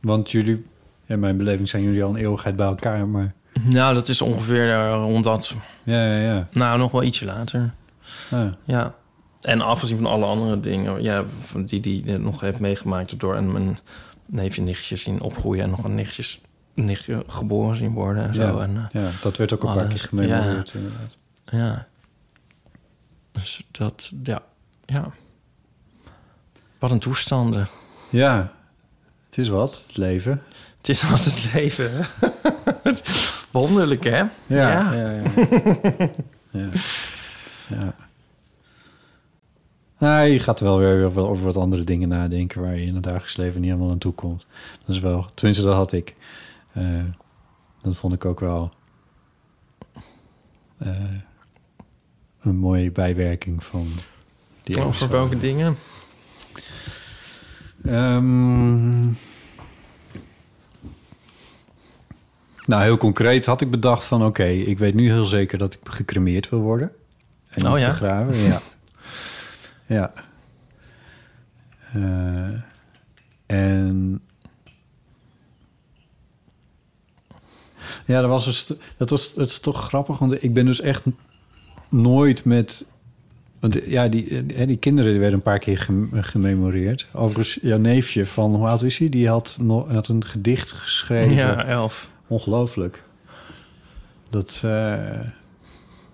Speaker 5: Want jullie, in mijn beleving zijn jullie al een eeuwigheid bij elkaar, maar...
Speaker 6: Nou, dat is ongeveer eh, rond dat...
Speaker 5: Ja, ja, ja.
Speaker 6: Nou, nog wel ietsje later.
Speaker 5: Ah,
Speaker 6: Ja. En afgezien van alle andere dingen... Ja, die hij nog heeft meegemaakt... door en mijn neefje nichtjes zien opgroeien... en nog een nichtjes, nichtje geboren zien worden en zo.
Speaker 5: ja,
Speaker 6: En, eh,
Speaker 5: ja, dat werd ook een paar keer gememoreerd, inderdaad.
Speaker 6: Ja. Dus dat, ja. Ja. Wat een toestanden.
Speaker 5: Ja, het is wat, het leven.
Speaker 6: Het is wat het leven, hè? [LAUGHS] Wonderlijk, hè?
Speaker 5: Ja, ja, ja. ja. [LAUGHS] ja. Nou, je gaat wel weer over, wat andere dingen nadenken... waar je in het dagelijks leven niet helemaal aan toe komt. Dat is wel, tenminste, dat had ik. Eh, dat vond ik ook wel... eh, een mooie bijwerking van die
Speaker 6: Over
Speaker 5: episode.
Speaker 6: welke dingen?
Speaker 5: Ehm, nou, heel concreet had ik bedacht van... oké, ik weet nu heel zeker dat ik gecremeerd wil worden. En
Speaker 6: Oh ja?
Speaker 5: begraven, ja. Ja. Eh, en... Ja, dat was, st- dat was het is toch grappig, want ik ben dus echt nooit met... Want ja, die, die kinderen die werden een paar keer gem- gememoreerd. Overigens, jouw neefje van, hoe oud is hij? Die had, nog, had een gedicht geschreven.
Speaker 6: Ja, elf.
Speaker 5: Ongelooflijk. Dat, eh,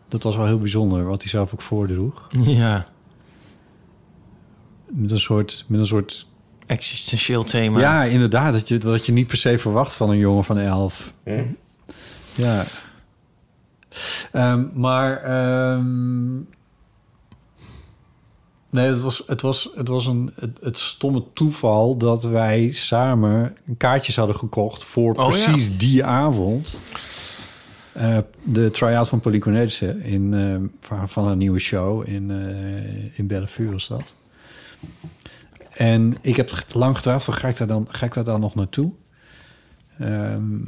Speaker 5: dat was wel heel bijzonder, wat hij zelf ook voordroeg.
Speaker 6: Ja.
Speaker 5: Met een soort... Met een soort
Speaker 6: Existentieel thema.
Speaker 5: ja, inderdaad. Dat je, wat je niet per se verwacht van een jongen van elf. Ja. Ehm, maar... ehm, nee, het was, het was, het was een, het, het stomme toeval dat wij samen kaartjes hadden gekocht voor
Speaker 6: Oh,
Speaker 5: precies die avond. eh, de try-out van Cornelissen in, eh, van, van haar nieuwe show in, eh in Bellevue was dat. En ik heb lang getwijfeld, ga ik daar dan, ga ik daar dan nog naartoe? Ehm,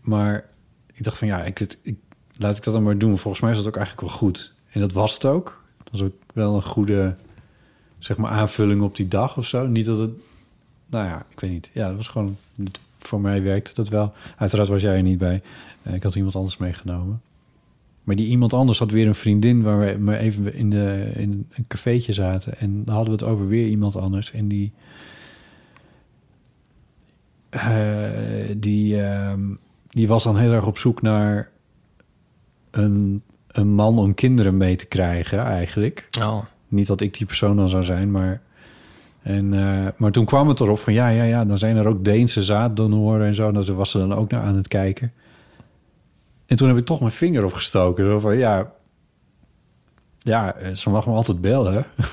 Speaker 5: maar ik dacht van ja, ik, ik, laat ik dat dan maar doen. Volgens mij is dat ook eigenlijk wel goed. En dat was het ook. Dat was ook wel een goede zeg maar, aanvulling op die dag of zo. Niet dat het, nou ja, ik weet niet. Ja, dat was gewoon, voor mij werkte dat wel. Uiteraard was jij er niet bij. Eh, ik had iemand anders meegenomen. Maar die iemand anders had weer een vriendin waar we even in, de, in een cafeetje zaten. En dan hadden we het over weer iemand anders. En die, eh, die, ehm, die was dan heel erg op zoek naar een, een man om kinderen mee te krijgen eigenlijk.
Speaker 6: Oh.
Speaker 5: Niet dat ik die persoon dan zou zijn, maar... En, eh, maar toen kwam het erop van ja, ja, ja, dan zijn er ook Deense zaaddonoren en zo. En daar was ze dan ook naar aan het kijken. En toen heb ik toch mijn vinger opgestoken. Zo van ja, ja, eh, ze mag me altijd bellen. [LAUGHS]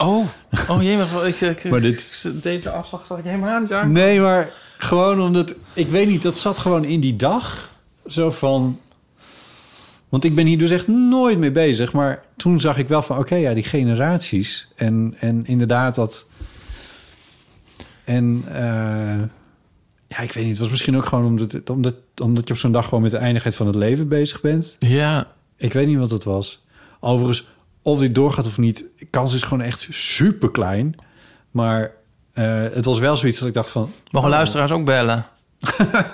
Speaker 6: Oh, oh jee, maar ik, ik,
Speaker 5: Maar dit-
Speaker 6: ik deed de afslag dat ik helemaal niet aan.
Speaker 5: Nee, maar gewoon omdat... Ik weet niet, dat zat gewoon in die dag. Zo van... Want ik ben hier dus echt nooit mee bezig. Maar toen zag ik wel van... Oké, ja, die generaties. En, en inderdaad dat... En... eh, ja, ik weet niet. Het was misschien ook gewoon omdat, omdat, omdat je op zo'n dag gewoon met de eindigheid van het leven bezig bent.
Speaker 6: Ja,
Speaker 5: Ik weet niet wat het was. Overigens, of dit doorgaat of niet, kans is gewoon echt super klein. Maar eh, het was wel zoiets dat ik dacht van...
Speaker 6: mogen
Speaker 5: oh,
Speaker 6: luisteraars ook bellen? [LAUGHS]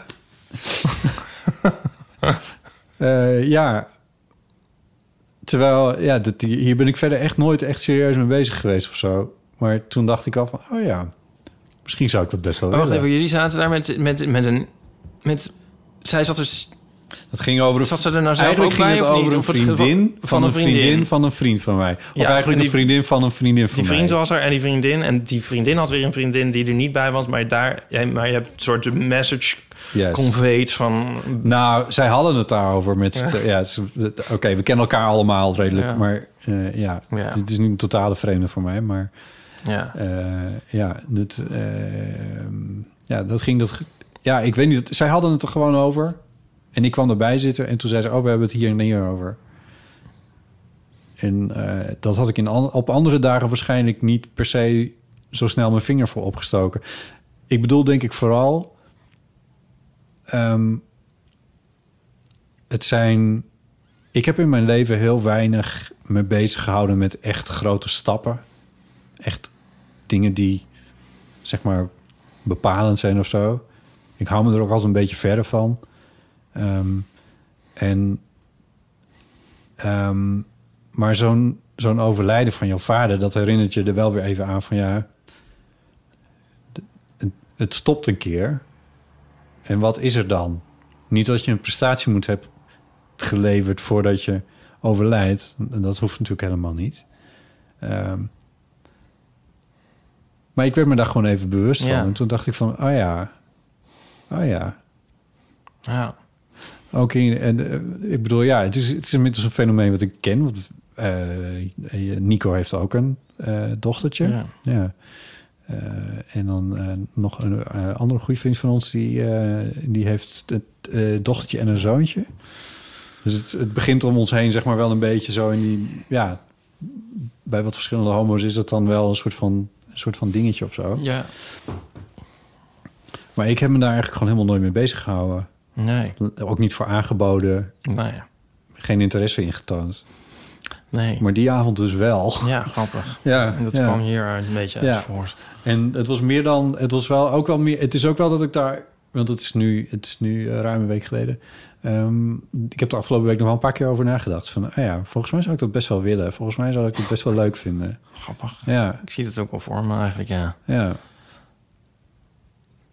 Speaker 5: eh, ja. Terwijl, ja, dit, hier ben ik verder echt nooit echt serieus mee bezig geweest of zo. Maar toen dacht ik al van, oh ja, misschien zou ik dat best wel
Speaker 6: Oh, wacht even, jullie zaten daar met, met, met een... Met, zij zat er...
Speaker 5: Dat ging over een
Speaker 6: Zat ze er nou zelf
Speaker 5: Eigenlijk
Speaker 6: bij
Speaker 5: ging het over een
Speaker 6: Of het-
Speaker 5: vriendin van, een vriendin.
Speaker 6: vriendin.
Speaker 5: van een vriend van mij. Of
Speaker 6: Ja,
Speaker 5: eigenlijk
Speaker 6: en
Speaker 5: een
Speaker 6: die-
Speaker 5: vriendin van een vriendin van
Speaker 6: Die
Speaker 5: mij.
Speaker 6: vriend was er en die vriendin. En die vriendin had weer een vriendin die er niet bij was. Maar, daar, jij- maar je hebt een soort message
Speaker 5: Yes.
Speaker 6: conveyed van...
Speaker 5: Nou, zij hadden het daarover met... Ja, ze- oké, we kennen elkaar allemaal redelijk.
Speaker 6: Ja.
Speaker 5: Maar eh, ja,
Speaker 6: Ja.
Speaker 5: dit is niet een totale vreemde voor mij. Maar
Speaker 6: Ja,
Speaker 5: eh, ja, dit, eh, ja, dat ging... Dat, ja, ik weet niet. Zij hadden het er gewoon over. En ik kwam erbij zitten en toen zei ze... Oh, we hebben het hier en hier over. En eh, dat had ik in, op andere dagen waarschijnlijk niet per se zo snel mijn vinger voor opgestoken. Ik bedoel denk ik vooral... ehm, het zijn... Ik heb in mijn leven heel weinig me bezig gehouden met echt grote stappen. Echt dingen die, zeg maar, bepalend zijn of zo. Ik hou me er ook altijd een beetje verder van. Ehm, en, ehm, maar zo'n zo'n overlijden van jouw vader, dat herinnert je er wel weer even aan van ja, het- stopt een keer. En wat is er dan? Niet dat je een prestatie moet hebben geleverd voordat je overlijdt. Dat hoeft natuurlijk helemaal niet. Ehm, maar ik werd me daar gewoon even bewust van.
Speaker 6: Ja.
Speaker 5: En toen dacht ik van, oh ja, oh ja.
Speaker 6: ja.
Speaker 5: Ook in, en, eh, ik bedoel, ja, het is, het is inmiddels een fenomeen wat ik ken. Want, eh, Nico heeft ook een eh, dochtertje.
Speaker 6: Ja.
Speaker 5: Ja. En dan nog een andere goede vriend van ons, die, die heeft het eh, dochtertje en een zoontje. Dus het, het begint om ons heen, zeg maar, wel een beetje zo in die, ja, bij wat verschillende homo's is dat dan wel een soort van, een soort van dingetje of zo.
Speaker 6: ja.
Speaker 5: Maar ik heb me daar eigenlijk gewoon helemaal nooit mee bezig gehouden.
Speaker 6: Nee.
Speaker 5: Ook niet voor aangeboden,
Speaker 6: Nou ja.
Speaker 5: geen interesse in getoond.
Speaker 6: Nee.
Speaker 5: Maar die avond dus wel.
Speaker 6: Ja, grappig. [LAUGHS]
Speaker 5: Ja,
Speaker 6: En dat
Speaker 5: ja.
Speaker 6: kwam hier een beetje uit
Speaker 5: Ja.
Speaker 6: voort.
Speaker 5: En het was meer dan, het was wel ook wel meer, het is ook wel dat ik daar, want het is nu, het is nu eh, ruim een week geleden. Ehm, ik heb de afgelopen week nog wel een paar keer over nagedacht. Van, ah ja, volgens mij zou ik dat best wel willen. Volgens mij zou ik het best wel leuk vinden.
Speaker 6: Grappig.
Speaker 5: Ja,
Speaker 6: Ik zie het ook wel voor me eigenlijk, ja.
Speaker 5: ja.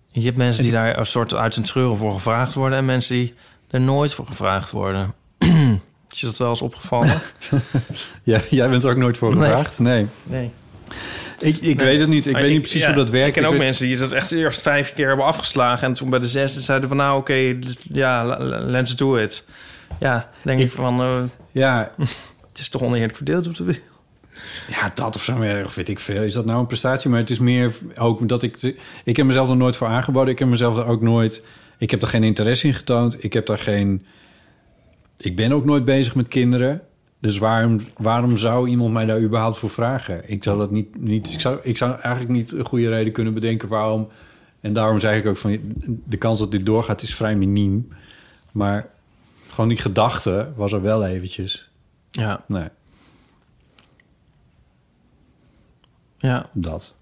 Speaker 6: Je hebt mensen die daar een soort uit hun treuren voor gevraagd worden... en mensen die er nooit voor gevraagd worden. [CLEARS THROAT] Is je dat wel eens opgevallen? [LAUGHS]
Speaker 5: ja jij bent er ook nooit voor
Speaker 6: Nee.
Speaker 5: gevraagd? Nee.
Speaker 6: Nee.
Speaker 5: Ik, ik weet het niet. Ik
Speaker 6: Maar
Speaker 5: weet niet precies
Speaker 6: ja,
Speaker 5: hoe dat werkt.
Speaker 6: Ik ken ook
Speaker 5: weet-
Speaker 6: mensen die het echt eerst vijf keer hebben afgeslagen... en toen bij de zesde zeiden van... nou, oké, ja, l- l- let's do it. Ja, denk ik, van... eh,
Speaker 5: Ja, [LAUGHS]
Speaker 6: het is toch oneerlijk verdeeld op de wereld.
Speaker 5: Ja, dat of zo, weet ik veel. Is dat nou een prestatie? Maar het is meer ook dat ik... Ik heb mezelf er nooit voor aangeboden. Ik heb mezelf er ook nooit... Ik heb er geen interesse in getoond. Ik heb daar geen... ik ben ook nooit bezig met kinderen. Dus waarom, waarom zou iemand mij daar überhaupt voor vragen? Ik zou dat niet, niet ik, zou, ik zou eigenlijk niet een goede reden kunnen bedenken waarom. En daarom zeg ik ook van de kans dat dit doorgaat is vrij miniem. Maar gewoon die gedachte was er wel eventjes.
Speaker 6: Ja,
Speaker 5: Nee,
Speaker 6: ja.
Speaker 5: dat.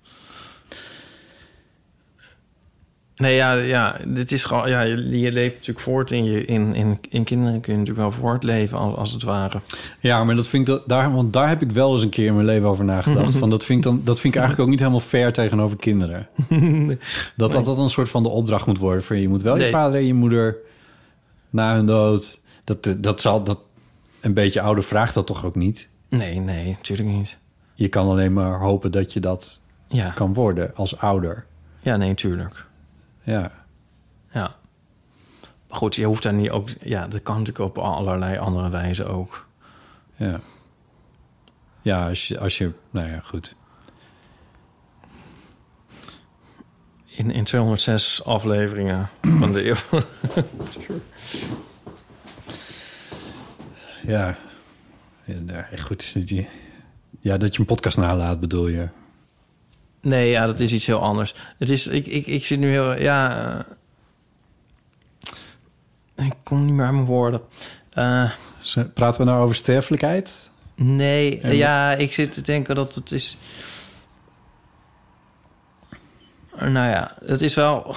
Speaker 6: Nee, ja, ja, dit is gewoon, ja, je, je leeft natuurlijk voort in je, in, in, in kinderen kun je natuurlijk wel voortleven als, als het ware.
Speaker 5: Ja, maar dat vind ik dat, daar, want daar heb ik wel eens een keer in mijn leven over nagedacht. [LAUGHS] van dat, vind ik dan, dat vind ik eigenlijk ook niet helemaal fair tegenover kinderen. [LAUGHS] Dat dat, dat een soort van de opdracht moet worden. Voor je Je moet wel je vader en je moeder na hun dood. Dat, dat zal dat een beetje ouder vraagt dat toch ook niet.
Speaker 6: Nee, nee, natuurlijk niet.
Speaker 5: Je kan alleen maar hopen dat je dat
Speaker 6: Ja,
Speaker 5: kan worden als ouder.
Speaker 6: ja nee, tuurlijk.
Speaker 5: Ja,
Speaker 6: Ja. Maar goed, je hoeft daar niet ook... Ja, dat kan natuurlijk op allerlei andere wijzen ook.
Speaker 5: ja. Ja, als je, als je nou ja, goed.
Speaker 6: In, in 206 afleveringen van de eeuw.
Speaker 5: Ja, ja goed. is niet die- Ja, dat je een podcast nalaat, bedoel je.
Speaker 6: Nee, ja, dat is iets heel anders. Het is, ik, ik, ik zit nu heel, ja, eh, ik kom niet meer aan mijn woorden.
Speaker 5: Z- Praten we nou over sterfelijkheid?
Speaker 6: nee,
Speaker 5: En-
Speaker 6: ja, ik zit te denken dat het is, nou ja, het is wel,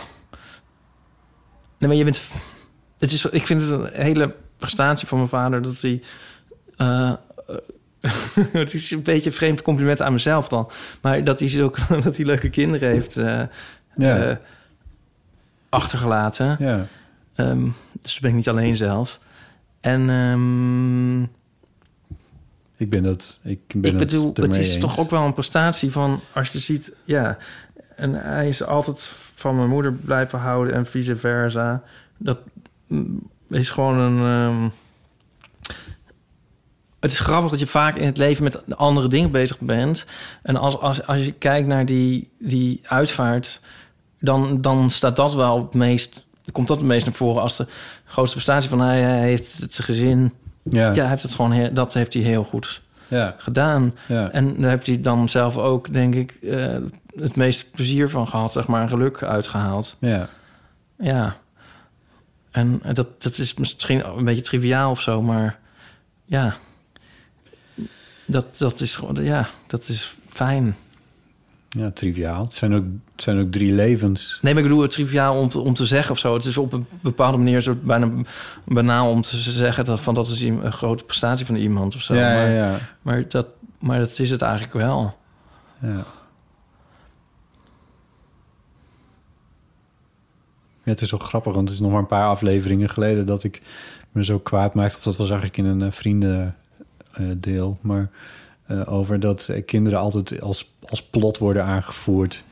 Speaker 6: nee, maar je bent, het is, ik vind het een hele prestatie van mijn vader dat hij, eh, [LAUGHS] het is een beetje een vreemd compliment aan mezelf dan. Maar dat hij, zulke, [LAUGHS] dat hij leuke kinderen heeft eh,
Speaker 5: Ja.
Speaker 6: eh, achtergelaten.
Speaker 5: Ja.
Speaker 6: Ehm, dus ben ik niet alleen zelf. En ehm,
Speaker 5: Ik ben dat. Ik ben
Speaker 6: ik bedoel,
Speaker 5: het,
Speaker 6: is
Speaker 5: eens.
Speaker 6: toch ook wel een prestatie van... als je ziet, ja... En hij is altijd van mijn moeder blijven houden en vice versa. Dat mm, is gewoon een... ehm, het is grappig dat je vaak in het leven met andere dingen bezig bent. En als, als, als je kijkt naar die, die uitvaart... Dan, dan staat dat wel het meest... Komt dat het meest naar voren als de grootste prestatie van hij, hij heeft het gezin.
Speaker 5: Ja.
Speaker 6: Ja, hij heeft het gewoon heel, dat heeft hij heel goed
Speaker 5: Ja.
Speaker 6: gedaan.
Speaker 5: Ja.
Speaker 6: En daar heeft hij dan zelf ook, denk ik, eh, het meest plezier van gehad, zeg maar, geluk uitgehaald.
Speaker 5: Ja.
Speaker 6: Ja. En dat, dat is misschien een beetje triviaal of zo, maar ja. Dat, dat is gewoon, ja, dat is fijn.
Speaker 5: Ja, triviaal. Het zijn ook, het zijn ook drie levens.
Speaker 6: Nee, maar ik bedoel het triviaal om te, om te zeggen of zo. Het is op een bepaalde manier zo bijna banaal om te zeggen dat, van dat is een grote prestatie van iemand of zo.
Speaker 5: ja,
Speaker 6: maar,
Speaker 5: ja, ja,
Speaker 6: Maar, dat, maar dat is het eigenlijk wel.
Speaker 5: ja. Ja, het is zo grappig, want het is nog maar een paar afleveringen geleden dat ik me zo kwaad maakte. Of dat was eigenlijk in een eh, vriendendeel. maar eh, over dat eh, kinderen altijd als, als plot worden aangevoerd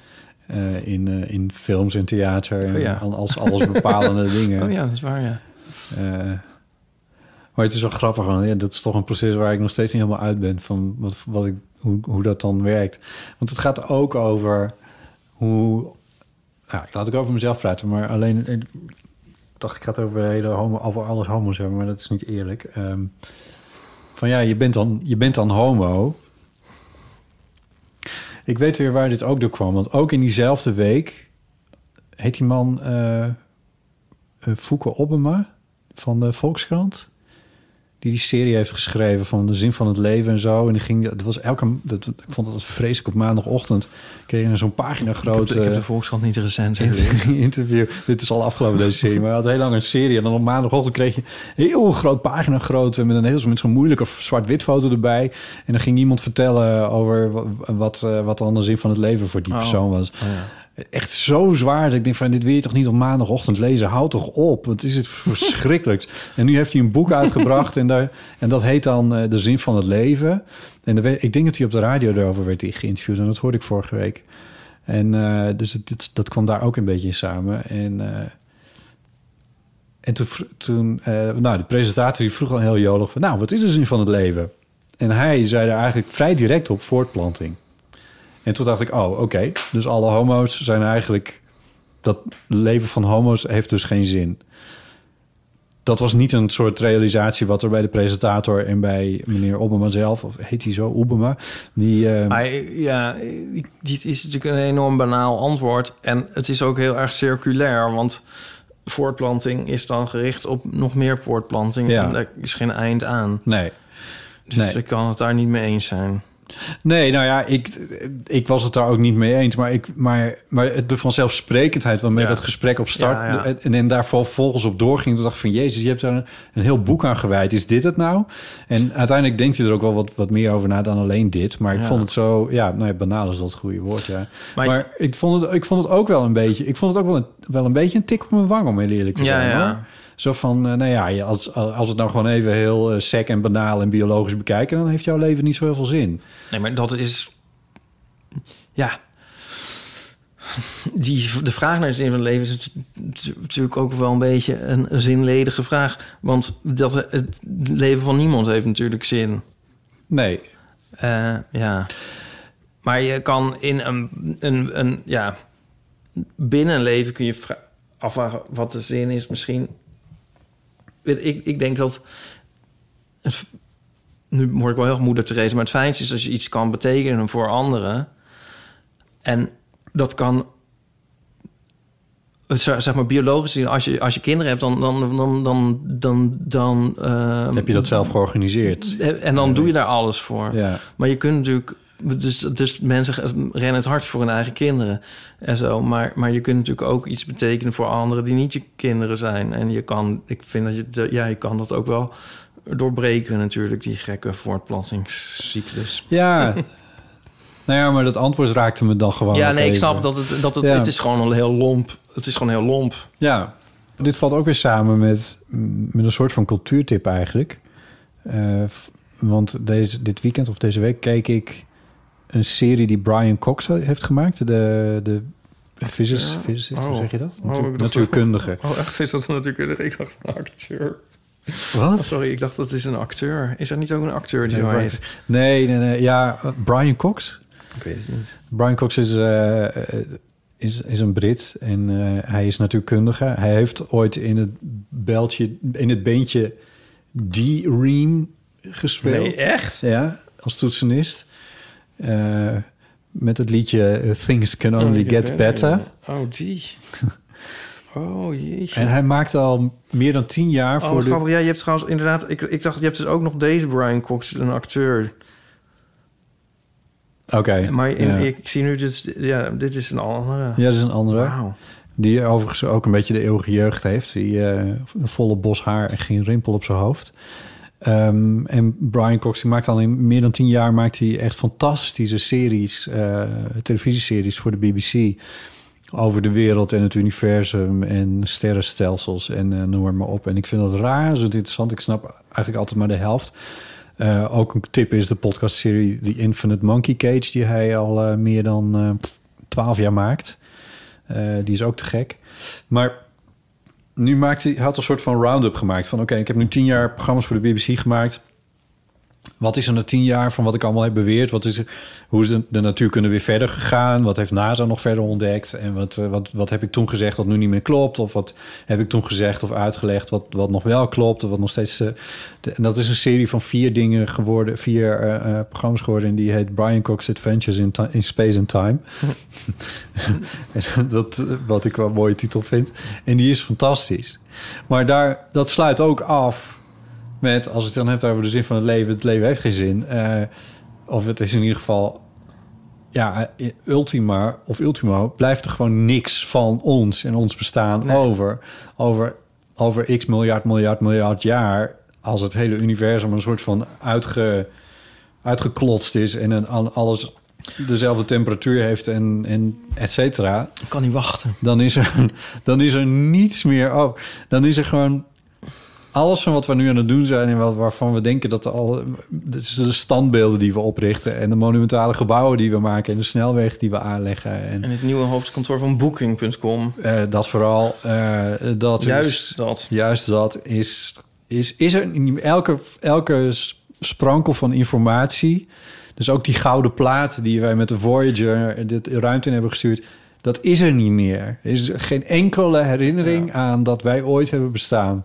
Speaker 5: eh, in, eh, in films en theater. En
Speaker 6: Oh ja.
Speaker 5: als alles bepalende [LAUGHS] dingen.
Speaker 6: Oh ja, dat is waar, ja.
Speaker 5: Eh, maar het is wel grappig, want ja, dat is toch een proces waar ik nog steeds niet helemaal uit ben van wat, wat ik, hoe, hoe dat dan werkt. Want het gaat ook over hoe. Ja, ik laat ook over mezelf praten, maar alleen. Ik dacht, ik ga het over, hele homo, over alles homo's hebben, maar dat is niet eerlijk. Ehm, van ja, je bent, dan, je bent dan homo. Ik weet weer waar dit ook door kwam, want ook in diezelfde week heet die man eh, Fouke Obbema van de Volkskrant. Die die serie heeft geschreven van de zin van het leven en zo. En die ging, dat was elke, dat, ik vond dat vreselijk op maandagochtend. Kreeg je zo'n pagina
Speaker 6: Ik heb,
Speaker 5: groot
Speaker 6: de, ik heb de Volkskrant niet recent
Speaker 5: inter- [LAUGHS] interview. Dit is al afgelopen deze serie, maar hij had heel lang een serie. En dan op maandagochtend kreeg je een heel groot pagina groot met een heel met zo'n moeilijke zwart-wit foto erbij. En dan ging iemand vertellen over wa- wat, eh, wat dan de zin van het leven voor die
Speaker 6: Oh.
Speaker 5: persoon was
Speaker 6: Oh, ja.
Speaker 5: Echt zo zwaar dat ik denk van dit wil je toch niet op maandagochtend lezen? Houd toch op, wat is het [LAUGHS] verschrikkelijks? en nu heeft hij een boek uitgebracht en, daar, en dat heet dan eh, De Zin van het Leven. En ik denk dat hij op de radio erover werd geïnterviewd en dat hoorde ik vorige week. En eh, dus dat kwam daar ook een beetje in samen. En, eh, en toen, toen nou, de presentator die vroeg al heel jolig van... nou, wat is de zin van het leven? En hij zei daar eigenlijk vrij direct op voortplanting. En toen dacht ik, oh, oké. Dus alle homo's zijn eigenlijk... Dat leven van homo's heeft dus geen zin. dat was niet een soort realisatie wat er bij de presentator en bij meneer Obama zelf, of heet hij zo, Obama, die...
Speaker 6: Maar ja, dit is natuurlijk een enorm banaal antwoord. En het is ook heel erg circulair, want voortplanting is dan gericht op nog meer voortplanting.
Speaker 5: Ja.
Speaker 6: En daar is geen eind aan.
Speaker 5: nee.
Speaker 6: Dus
Speaker 5: Nee.
Speaker 6: ik kan het daar niet mee eens zijn.
Speaker 5: Nee, nou ja, ik, ik was het daar ook niet mee eens. Maar, ik, maar, maar de vanzelfsprekendheid waarmee
Speaker 6: Ja.
Speaker 5: dat gesprek op start...
Speaker 6: Ja, ja.
Speaker 5: En, en daar vervolgens op doorging... toen dacht ik van, jezus, je hebt daar een, een heel boek aan gewijd. Is dit het nou? En uiteindelijk denkt je er ook wel wat, wat meer over na dan alleen dit. Maar ik vond het zo... Ja, nou ja, banaal is dat het goede woord, ja. Maar,
Speaker 6: Maar-
Speaker 5: ik, vond het, ik vond het ook wel een beetje... Ik vond het ook wel een, wel een beetje een tik op mijn wang, om heel eerlijk te zijn.
Speaker 6: ja.
Speaker 5: Hoor. Zo van, eh, nou ja, als, als het nou gewoon even heel uh, sec en banaal en biologisch bekijken... dan heeft jouw leven niet zo heel veel zin.
Speaker 6: Nee, maar dat is... Ja. [LAUGHS] Die, de vraag naar de zin van het leven is natu- natuurlijk ook wel een beetje een zinledige vraag. Want dat, het leven van niemand heeft natuurlijk zin.
Speaker 5: Nee,
Speaker 6: Eh, ja. Maar je kan in een, een, een ja, binnen een leven kun je vra- afvragen wat de zin is. Misschien, weet ik, ik denk dat, het, nu word ik wel heel moeder Therese, maar het fijnste is als je iets kan betekenen voor anderen. En dat kan, zeg maar biologisch gezien, als je, als je kinderen hebt, dan, dan, dan, dan, dan, dan ehm,
Speaker 5: heb je dat zelf georganiseerd?
Speaker 6: en dan doe je daar alles voor.
Speaker 5: Ja.
Speaker 6: Maar je kunt natuurlijk... Dus, dus mensen rennen het hardst voor hun eigen kinderen en zo. Maar, maar je kunt natuurlijk ook iets betekenen voor anderen die niet je kinderen zijn. En je kan, ik vind dat je, ja, je kan dat ook wel doorbreken natuurlijk, die gekke voortplantingscyclus.
Speaker 5: Ja. [LAUGHS] nou ja, maar dat antwoord raakte me dan gewoon.
Speaker 6: ja, nee, ik snap dat het, dat het,
Speaker 5: Ja.
Speaker 6: het is gewoon een heel lomp. Het is gewoon heel lomp.
Speaker 5: Ja. Dit valt ook weer samen met, met een soort van cultuurtip eigenlijk. Eh, want deze, dit weekend of deze week keek ik een serie die Brian Cox heeft gemaakt. De, de physis,
Speaker 6: Ja.
Speaker 5: physicist,
Speaker 6: Oh.
Speaker 5: hoe zeg je dat?
Speaker 6: Oh, dacht-
Speaker 5: natuurkundige.
Speaker 6: Oh, echt? Is dat natuurlijk... Ik dacht een acteur.
Speaker 5: Wat?
Speaker 6: Oh, sorry, ik dacht dat is een acteur. Is er niet ook een acteur die
Speaker 5: Nee,
Speaker 6: zo heet?
Speaker 5: Nee, nee, nee. Ja, Brian Cox?
Speaker 6: Ik weet het niet.
Speaker 5: Brian Cox is, eh, eh, is, is een Brit en eh, hij is natuurkundige. Hij heeft ooit in het beltje, in het beentje D-Ream gespeeld.
Speaker 6: Nee, echt?
Speaker 5: Ja, als toetsenist. Eh, met het liedje eh, Things Can Only Get Better.
Speaker 6: Oh, die. [LAUGHS] Oh, jeetje.
Speaker 5: En hij maakte al meer dan tien jaar
Speaker 6: oh,
Speaker 5: voor de...
Speaker 6: Ja, je hebt trouwens inderdaad... Ik, ik dacht, je hebt dus ook nog deze Brian Cox, een acteur.
Speaker 5: Oké,
Speaker 6: Maar in,
Speaker 5: ja.
Speaker 6: ik, zie nu, dit, ja, dit is een andere.
Speaker 5: Ja, dat is een andere. Die overigens ook een beetje de eeuwige jeugd heeft. Die eh, een volle bos haar en geen rimpel op zijn hoofd. Ehm, en Brian Cox die maakt al in meer dan tien jaar maakt hij echt fantastische series, eh, televisieseries voor de BBC. Over de wereld en het universum en sterrenstelsels en eh, noem maar op. En ik vind dat razend interessant. Ik snap eigenlijk altijd maar de helft. Eh, ook een tip is de podcastserie The Infinite Monkey Cage... die hij al meer dan twaalf jaar maakt. Die is ook te gek. Maar nu maakt hij, had een soort van round-up gemaakt. Van oké, ik heb nu tien jaar programma's voor de BBC gemaakt. Wat is er na tien jaar van wat ik allemaal heb beweerd? Wat is er, hoe is de, de natuurkunde weer verder gegaan? Wat heeft NASA nog verder ontdekt? En wat, eh, wat, wat heb ik toen gezegd wat nu niet meer klopt? Of wat heb ik toen gezegd of uitgelegd wat, wat nog wel klopt? Of wat nog steeds... eh, de- en dat is een serie van vier dingen geworden, vier eh, programma's geworden. En die heet Brian Cox Adventures in, in Space and Time. [LAUGHS] En dat, wat ik wel een mooie titel vind. En die is fantastisch. Maar daar, dat sluit ook af met, als het dan heb over de zin van het leven, het leven heeft geen zin. eh, of het is in ieder geval, ja, eh, ultima of ultimo, blijft er gewoon niks van ons en ons bestaan
Speaker 6: Nee.
Speaker 5: over. Over, over x miljard, miljard, miljard jaar. Als het hele universum een soort van uitge, uitgeklotst is en een, al- alles dezelfde temperatuur heeft en, en et cetera
Speaker 6: Ik kan niet wachten.
Speaker 5: dan is er, [LAUGHS] dan is er niets meer over. Dan is er gewoon alles van wat we nu aan het doen zijn en wat, waarvan we denken dat al dus de standbeelden die we oprichten en de monumentale gebouwen die we maken en de snelwegen die we aanleggen en
Speaker 6: En het nieuwe hoofdkantoor van Booking.com.
Speaker 5: eh, dat vooral eh, dat
Speaker 6: Juist
Speaker 5: is,
Speaker 6: dat.
Speaker 5: juist dat is is is er niet- elke elke sprankel van informatie dus ook die gouden plaat die wij met de Voyager de ruimte in hebben gestuurd dat is er niet meer er is geen enkele herinnering aan dat wij ooit hebben bestaan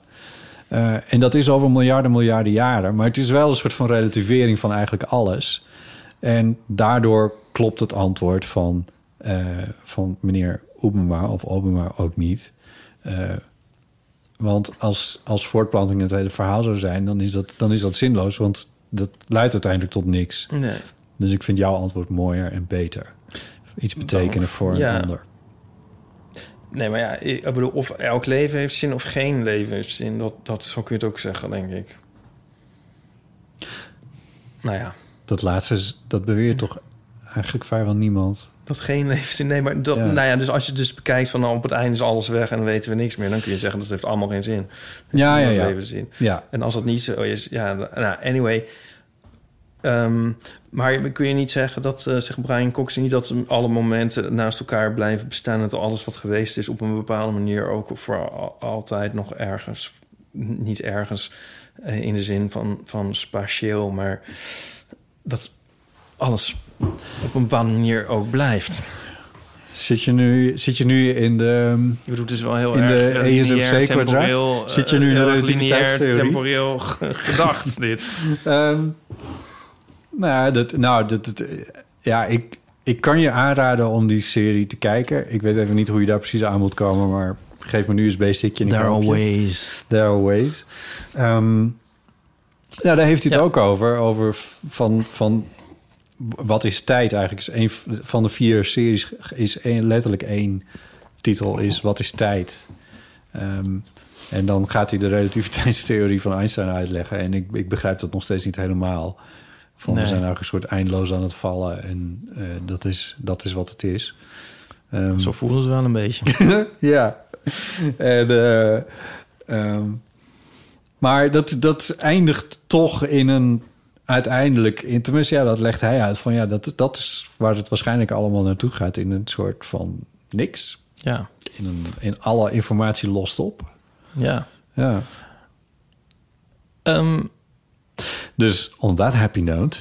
Speaker 5: Eh, en dat is over miljarden, miljarden jaren. Maar het is wel een soort van relativering van eigenlijk alles. En daardoor klopt het antwoord van, eh, van meneer Obama of Obama ook niet. Eh, want als, als voortplanting het hele verhaal zou zijn, dan is, dat, dan is dat zinloos. Want dat leidt uiteindelijk tot niks.
Speaker 6: Nee.
Speaker 5: Dus ik vind jouw antwoord mooier en beter. Iets betekenen voor een
Speaker 6: Ja.
Speaker 5: ander.
Speaker 6: Nee, maar ja, ik bedoel, of elk leven heeft zin of geen leven heeft zin. Dat, dat, zo kun je het ook zeggen, denk ik. Nou ja,
Speaker 5: Dat laatste, dat beweert toch eigenlijk vrijwel niemand.
Speaker 6: dat geen leven heeft zin. Nee, maar dat,
Speaker 5: Ja.
Speaker 6: nou ja, dus als je dus bekijkt van nou, op het einde is alles weg en dan weten we niks meer, dan kun je zeggen dat heeft allemaal geen zin.
Speaker 5: Ja, ja, ja.
Speaker 6: leven zin.
Speaker 5: Ja,
Speaker 6: En als dat niet zo is, ja, nou, anyway. Ehm, maar kun je niet zeggen dat, eh zegt Brian Cox, niet dat alle momenten naast elkaar blijven bestaan en dat alles wat geweest is op een bepaalde manier ook voor al- altijd nog ergens, niet ergens eh, in de zin van, van spatieel, maar dat alles op een bepaalde manier ook blijft.
Speaker 5: Zit je nu, zit je nu in de...
Speaker 6: Je bedoelt dus wel heel
Speaker 5: In
Speaker 6: erg
Speaker 5: de ESMC
Speaker 6: lineair,
Speaker 5: kwadraat?
Speaker 6: temporeel, eh,
Speaker 5: Zit je nu in de relativiteitstheorie?
Speaker 6: temporeel gedacht, dit. [LAUGHS]
Speaker 5: Ehm, nou, dat, nou dat, dat, ja, ik, ik kan je aanraden om die serie te kijken. Ik weet even niet hoe je daar precies aan moet komen, maar geef me een USB-stickje en
Speaker 6: There are ways.
Speaker 5: There are ways. Ehm, nou, daar heeft hij het
Speaker 6: Ja.
Speaker 5: ook over. Over van, van wat is tijd eigenlijk? Is een van de vier series is één, letterlijk één titel is wat is tijd? Ehm, en dan gaat hij de relativiteitstheorie van Einstein uitleggen. En ik, ik begrijp dat nog steeds niet helemaal. Van, We zijn eigenlijk een soort eindeloos aan het vallen. En eh, dat, is, dat is wat het is. Ehm,
Speaker 6: Zo voelen ze wel een beetje. [LAUGHS]
Speaker 5: ja. En, eh, ehm, maar dat, dat eindigt toch in een uiteindelijk, in, tenminste ja, dat legt hij uit van ja, dat, dat is waar het waarschijnlijk allemaal naartoe gaat in een soort van niks.
Speaker 6: Ja,
Speaker 5: In, een, in alle informatie lost op.
Speaker 6: ja.
Speaker 5: Ja.
Speaker 6: Ehm,
Speaker 5: Dus on that happy note.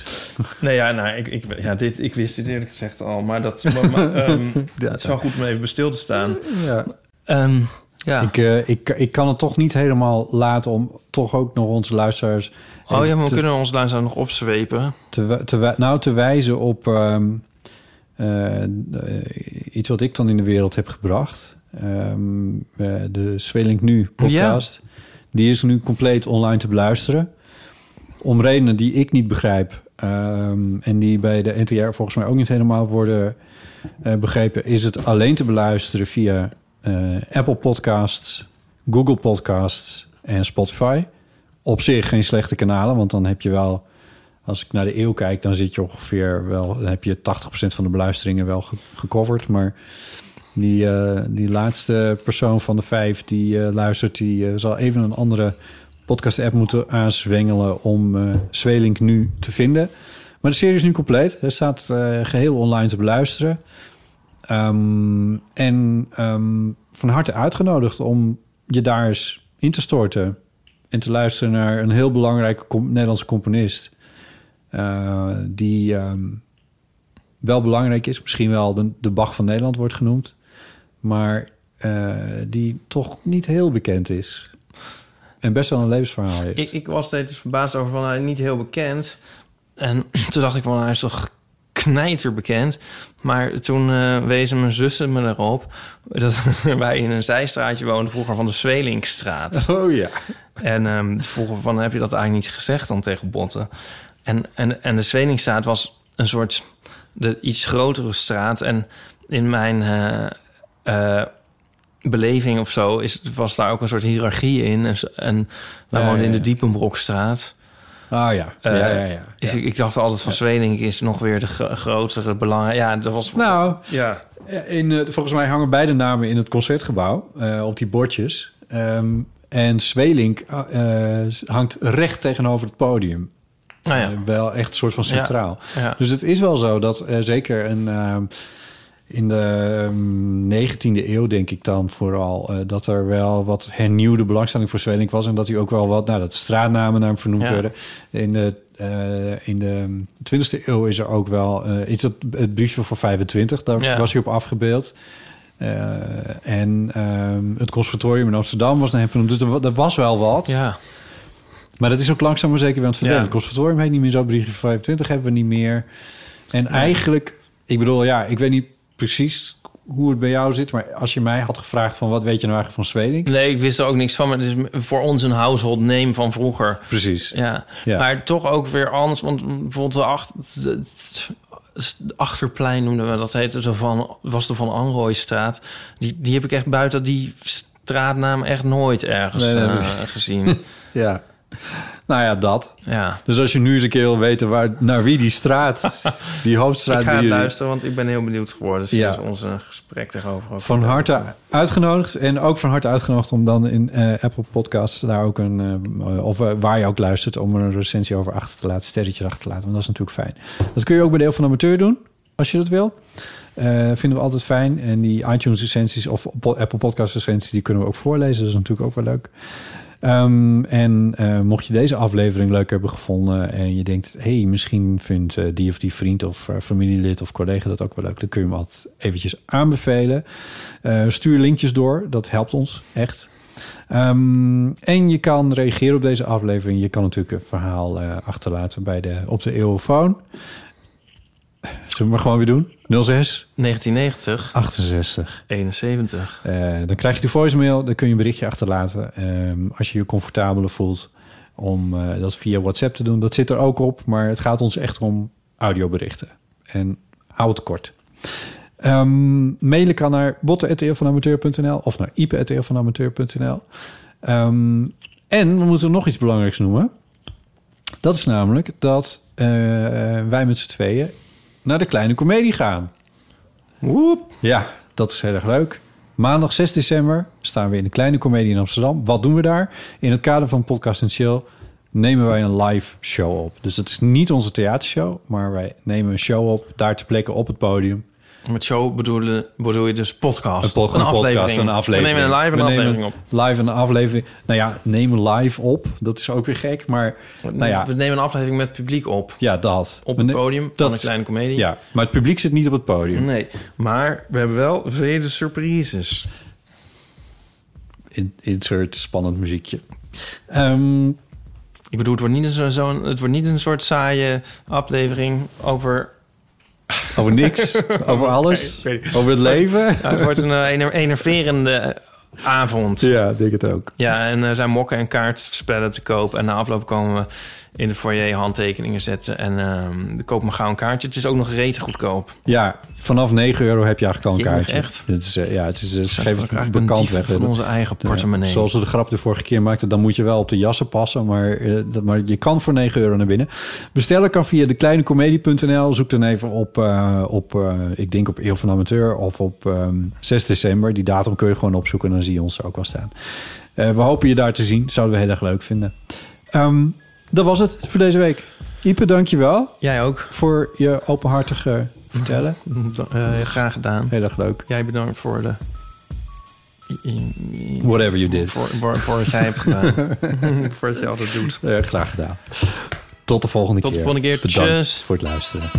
Speaker 6: nee, ja, nou, ik, ik, ja, dit, ik wist dit eerlijk gezegd al, maar dat maar, maar, ehm,
Speaker 5: Ja, [LAUGHS]
Speaker 6: het is wel goed om even stil te staan.
Speaker 5: Ja.
Speaker 6: Ehm, ja.
Speaker 5: Ik, eh, ik, ik kan het toch niet helemaal laten om toch ook nog onze luisteraars
Speaker 6: oh ja, maar we
Speaker 5: te-
Speaker 6: kunnen ons luisteraar nog opzwepen.
Speaker 5: te, te, nou, te wijzen op ehm, eh, iets wat ik dan in de wereld heb gebracht. Ehm, eh, de Zwelink Nu podcast. Die is nu compleet online te beluisteren. Om redenen die ik niet begrijp. ehm, en die bij de NTR volgens mij ook niet helemaal worden eh, begrepen... is het alleen te beluisteren via eh, Apple Podcasts, Google Podcasts en Spotify. Op zich geen slechte kanalen, want dan heb je wel... Als ik naar de eeuw kijk, dan zit je ongeveer wel... dan heb je 80% van de beluisteringen wel ge- gecoverd. Maar die, eh, die laatste persoon van de vijf die luistert... die zal even een andere podcast-app moeten aanzwengelen... om eh Zwelink nu te vinden. Maar de serie is nu compleet. Hij staat eh, geheel online te beluisteren. Ehm, en ehm, van harte uitgenodigd om je daar eens in te storten... en te luisteren naar een heel belangrijke Nederlandse componist... eh, die ehm, wel belangrijk is. Misschien wel de, Bach van Nederland wordt genoemd. Maar die toch niet heel bekend is. En best wel een levensverhaal heeft.
Speaker 6: Ik, ik was steeds verbaasd over van hij niet heel bekend. En [CLEARS THROAT] toen dacht ik van hij is toch knijter bekend. Maar toen eh, wezen mijn zussen me erop dat [LAUGHS] wij in een zijstraatje woonden vroeger van de Zwelinkstraat. [LAUGHS]
Speaker 5: Oh ja.
Speaker 6: En ehm vroeger van heb je dat eigenlijk niet gezegd dan tegen Botten. En, en, en de Zwelingstraat was een soort de iets grotere straat. En in mijn eh, eh, beleving of zo is, was daar ook een soort hiërarchie in. En, en woonden in
Speaker 5: ja,
Speaker 6: de. Diepenbrokstraat.
Speaker 5: Oh ja.
Speaker 6: Eh,
Speaker 5: ja, ja, ja.
Speaker 6: Dus
Speaker 5: Ja.
Speaker 6: ik, ik dacht altijd van Zwelink is nog weer de gro- grotere belang. Ja, dat was...
Speaker 5: Nou,
Speaker 6: ja.
Speaker 5: in, eh, volgens mij hangen beide namen in het concertgebouw eh, op die bordjes. Ehm, en Zwelink eh, eh, hangt recht tegenover het podium.
Speaker 6: Nou ja.
Speaker 5: Eh, wel echt een soort van centraal.
Speaker 6: ja.
Speaker 5: Dus het is wel zo dat eh, zeker een, ehm, in de ehm, 19e eeuw, denk ik dan vooral, eh, dat er wel wat hernieuwde belangstelling voor Zwelink was. En dat hij ook wel wat, nou, dat de straatnamen naar hem vernoemd
Speaker 6: Ja.
Speaker 5: werden. In de, eh, in de 20e eeuw is er ook wel eh, iets dat het briefje voor 25, daar
Speaker 6: Ja.
Speaker 5: was hij op afgebeeld. En ehm, het conservatorium in Amsterdam was naar hem vernoemd. Dus er, er was wel wat.
Speaker 6: Ja.
Speaker 5: Maar dat is ook langzaam maar zeker weer aan het verdwijnen.
Speaker 6: Ja.
Speaker 5: Het conservatorium heet niet meer zo. Briefje 25 hebben we niet meer. En eigenlijk, ik bedoel, ja, ik weet niet precies hoe het bij jou zit. Maar als je mij had gevraagd van wat weet je nou eigenlijk van Zweding?
Speaker 6: Nee, ik wist er ook niks van. Maar het is voor ons een household name van vroeger.
Speaker 5: Precies.
Speaker 6: Ja.
Speaker 5: Ja.
Speaker 6: Maar toch ook weer anders. Want bijvoorbeeld de, ach- de- de achterplein noemden we dat heette zo van was de van Anrooistraat. Die, die heb ik echt buiten die straatnaam echt nooit ergens
Speaker 5: Nee, nee,
Speaker 6: eh, gezien. [LAUGHS]
Speaker 5: Ja. [LAUGHS] Nou ja, dat.
Speaker 6: Ja.
Speaker 5: Dus als je nu eens een keer wil weten waar, naar wie die straat, [LAUGHS] die hoofdstraat
Speaker 6: ik ga het luisteren, want ik ben heel benieuwd geworden
Speaker 5: Ja.
Speaker 6: sinds onze gesprek tegenover.
Speaker 5: Van harte uitgenodigd. En ook van harte uitgenodigd om dan in eh, Apple Podcasts daar ook een... eh, of eh, waar je ook luistert, om er een recensie over achter te laten. Sterretje achter te laten, want dat is natuurlijk fijn. Dat kun je ook bij Deel van de Amateur doen, als je dat wil. Vinden we altijd fijn. En die iTunes recensies of Apple Podcast recensies... die kunnen we ook voorlezen. Dat is natuurlijk ook wel leuk. Ehm, en eh, mocht je deze aflevering leuk hebben gevonden... en je denkt, hey, misschien vindt eh, die of die vriend of eh, familielid of collega dat ook wel leuk... dan kun je hem altijd eventjes aanbevelen. Stuur linkjes door, dat helpt ons echt. Ehm, en je kan reageren op deze aflevering. Je kan natuurlijk een verhaal achterlaten bij de, op de eeuwfoon. Zullen we maar gewoon weer doen? 06
Speaker 6: 1990,
Speaker 5: 68.
Speaker 6: 71.
Speaker 5: Eh, dan krijg je de voicemail, dan kun je een berichtje achterlaten. Ehm, als je je comfortabeler voelt om eh, dat via WhatsApp te doen. Dat zit er ook op, maar het gaat ons echt om audioberichten. En hou het kort. Ehm, mailen kan naar botten.eeuwvanamateur.nl of naar ipe.eeuwvanamateur.nl. Ehm en we moeten nog iets belangrijks noemen. Dat is namelijk dat eh, wij met z'n tweeën naar de kleine komedie gaan.
Speaker 6: Woep.
Speaker 5: Ja, dat is heel erg leuk. Maandag 6 december staan we in de Kleine Comedie in Amsterdam. Wat doen we daar? In het kader van Podcast en Chill nemen wij een live show op. Dus dat is niet onze theatershow, maar wij nemen een show op, daar te plekken op het podium.
Speaker 6: Met show bedoel, bedoel je dus podcast?
Speaker 5: Een, pod- een podcast, een aflevering.
Speaker 6: We nemen een live een
Speaker 5: We
Speaker 6: aflevering op.
Speaker 5: Live een aflevering. Nou ja, nemen live op. Dat is ook weer gek, maar nou ja,
Speaker 6: We nemen een aflevering met publiek op.
Speaker 5: ja dat.
Speaker 6: Op
Speaker 5: We
Speaker 6: het podium van
Speaker 5: dat-
Speaker 6: een kleine komedie.
Speaker 5: Ja, maar het publiek zit niet op het podium.
Speaker 6: Nee, maar we hebben wel vele surprises.
Speaker 5: In, insert spannend muziekje. Ehm,
Speaker 6: Ik bedoel, het wordt niet een, zo, het wordt niet een soort saaie aflevering over...
Speaker 5: over niks, [LAUGHS] over alles, over het leven.
Speaker 6: Ja, het wordt een eh, ener- enerverende avond.
Speaker 5: Ja, ik denk het ook.
Speaker 6: Ja, en er zijn mokken en kaartspellen te koop. En na afloop komen we in de foyer handtekeningen zetten. En ehm koop maar gauw een kaartje. Het is ook nog rete goedkoop.
Speaker 5: Ja, vanaf 9 euro heb je eigenlijk al een
Speaker 6: Jemig,
Speaker 5: kaartje.
Speaker 6: echt?
Speaker 5: Het is, eh, ja, het is, uh,
Speaker 6: we
Speaker 5: het
Speaker 6: eigenlijk een
Speaker 5: bekant weg.
Speaker 6: van onze eigen portemonnee.
Speaker 5: zoals we de grap de vorige keer maakten, dan moet je wel op de jassen passen. Maar, eh, dat, maar je kan voor 9 euro naar binnen. Bestellen kan via dekleinecomedie.nl. Zoek dan even op, eh, op eh, ik denk op Eeuw van Amateur of op ehm, 6 december. Die datum kun je gewoon opzoeken en dan zie je ons er ook wel staan. Eh, we hopen je daar te zien. Zouden we heel erg leuk vinden. Ehm, dat was het voor deze week. Ipe, dank je wel
Speaker 6: Jij ook.
Speaker 5: voor je openhartige vertellen. [LAUGHS]
Speaker 6: Eh, graag gedaan.
Speaker 5: Heel erg leuk.
Speaker 6: Jij bedankt voor de...
Speaker 5: Whatever you did.
Speaker 6: Voor, voor, voor wat jij hebt gedaan. [LAUGHS] voor wat je altijd doet.
Speaker 5: Eh, graag gedaan. Tot de volgende
Speaker 6: Tot
Speaker 5: keer.
Speaker 6: de volgende keer.
Speaker 5: Bedankt
Speaker 6: Tjus.
Speaker 5: voor het luisteren.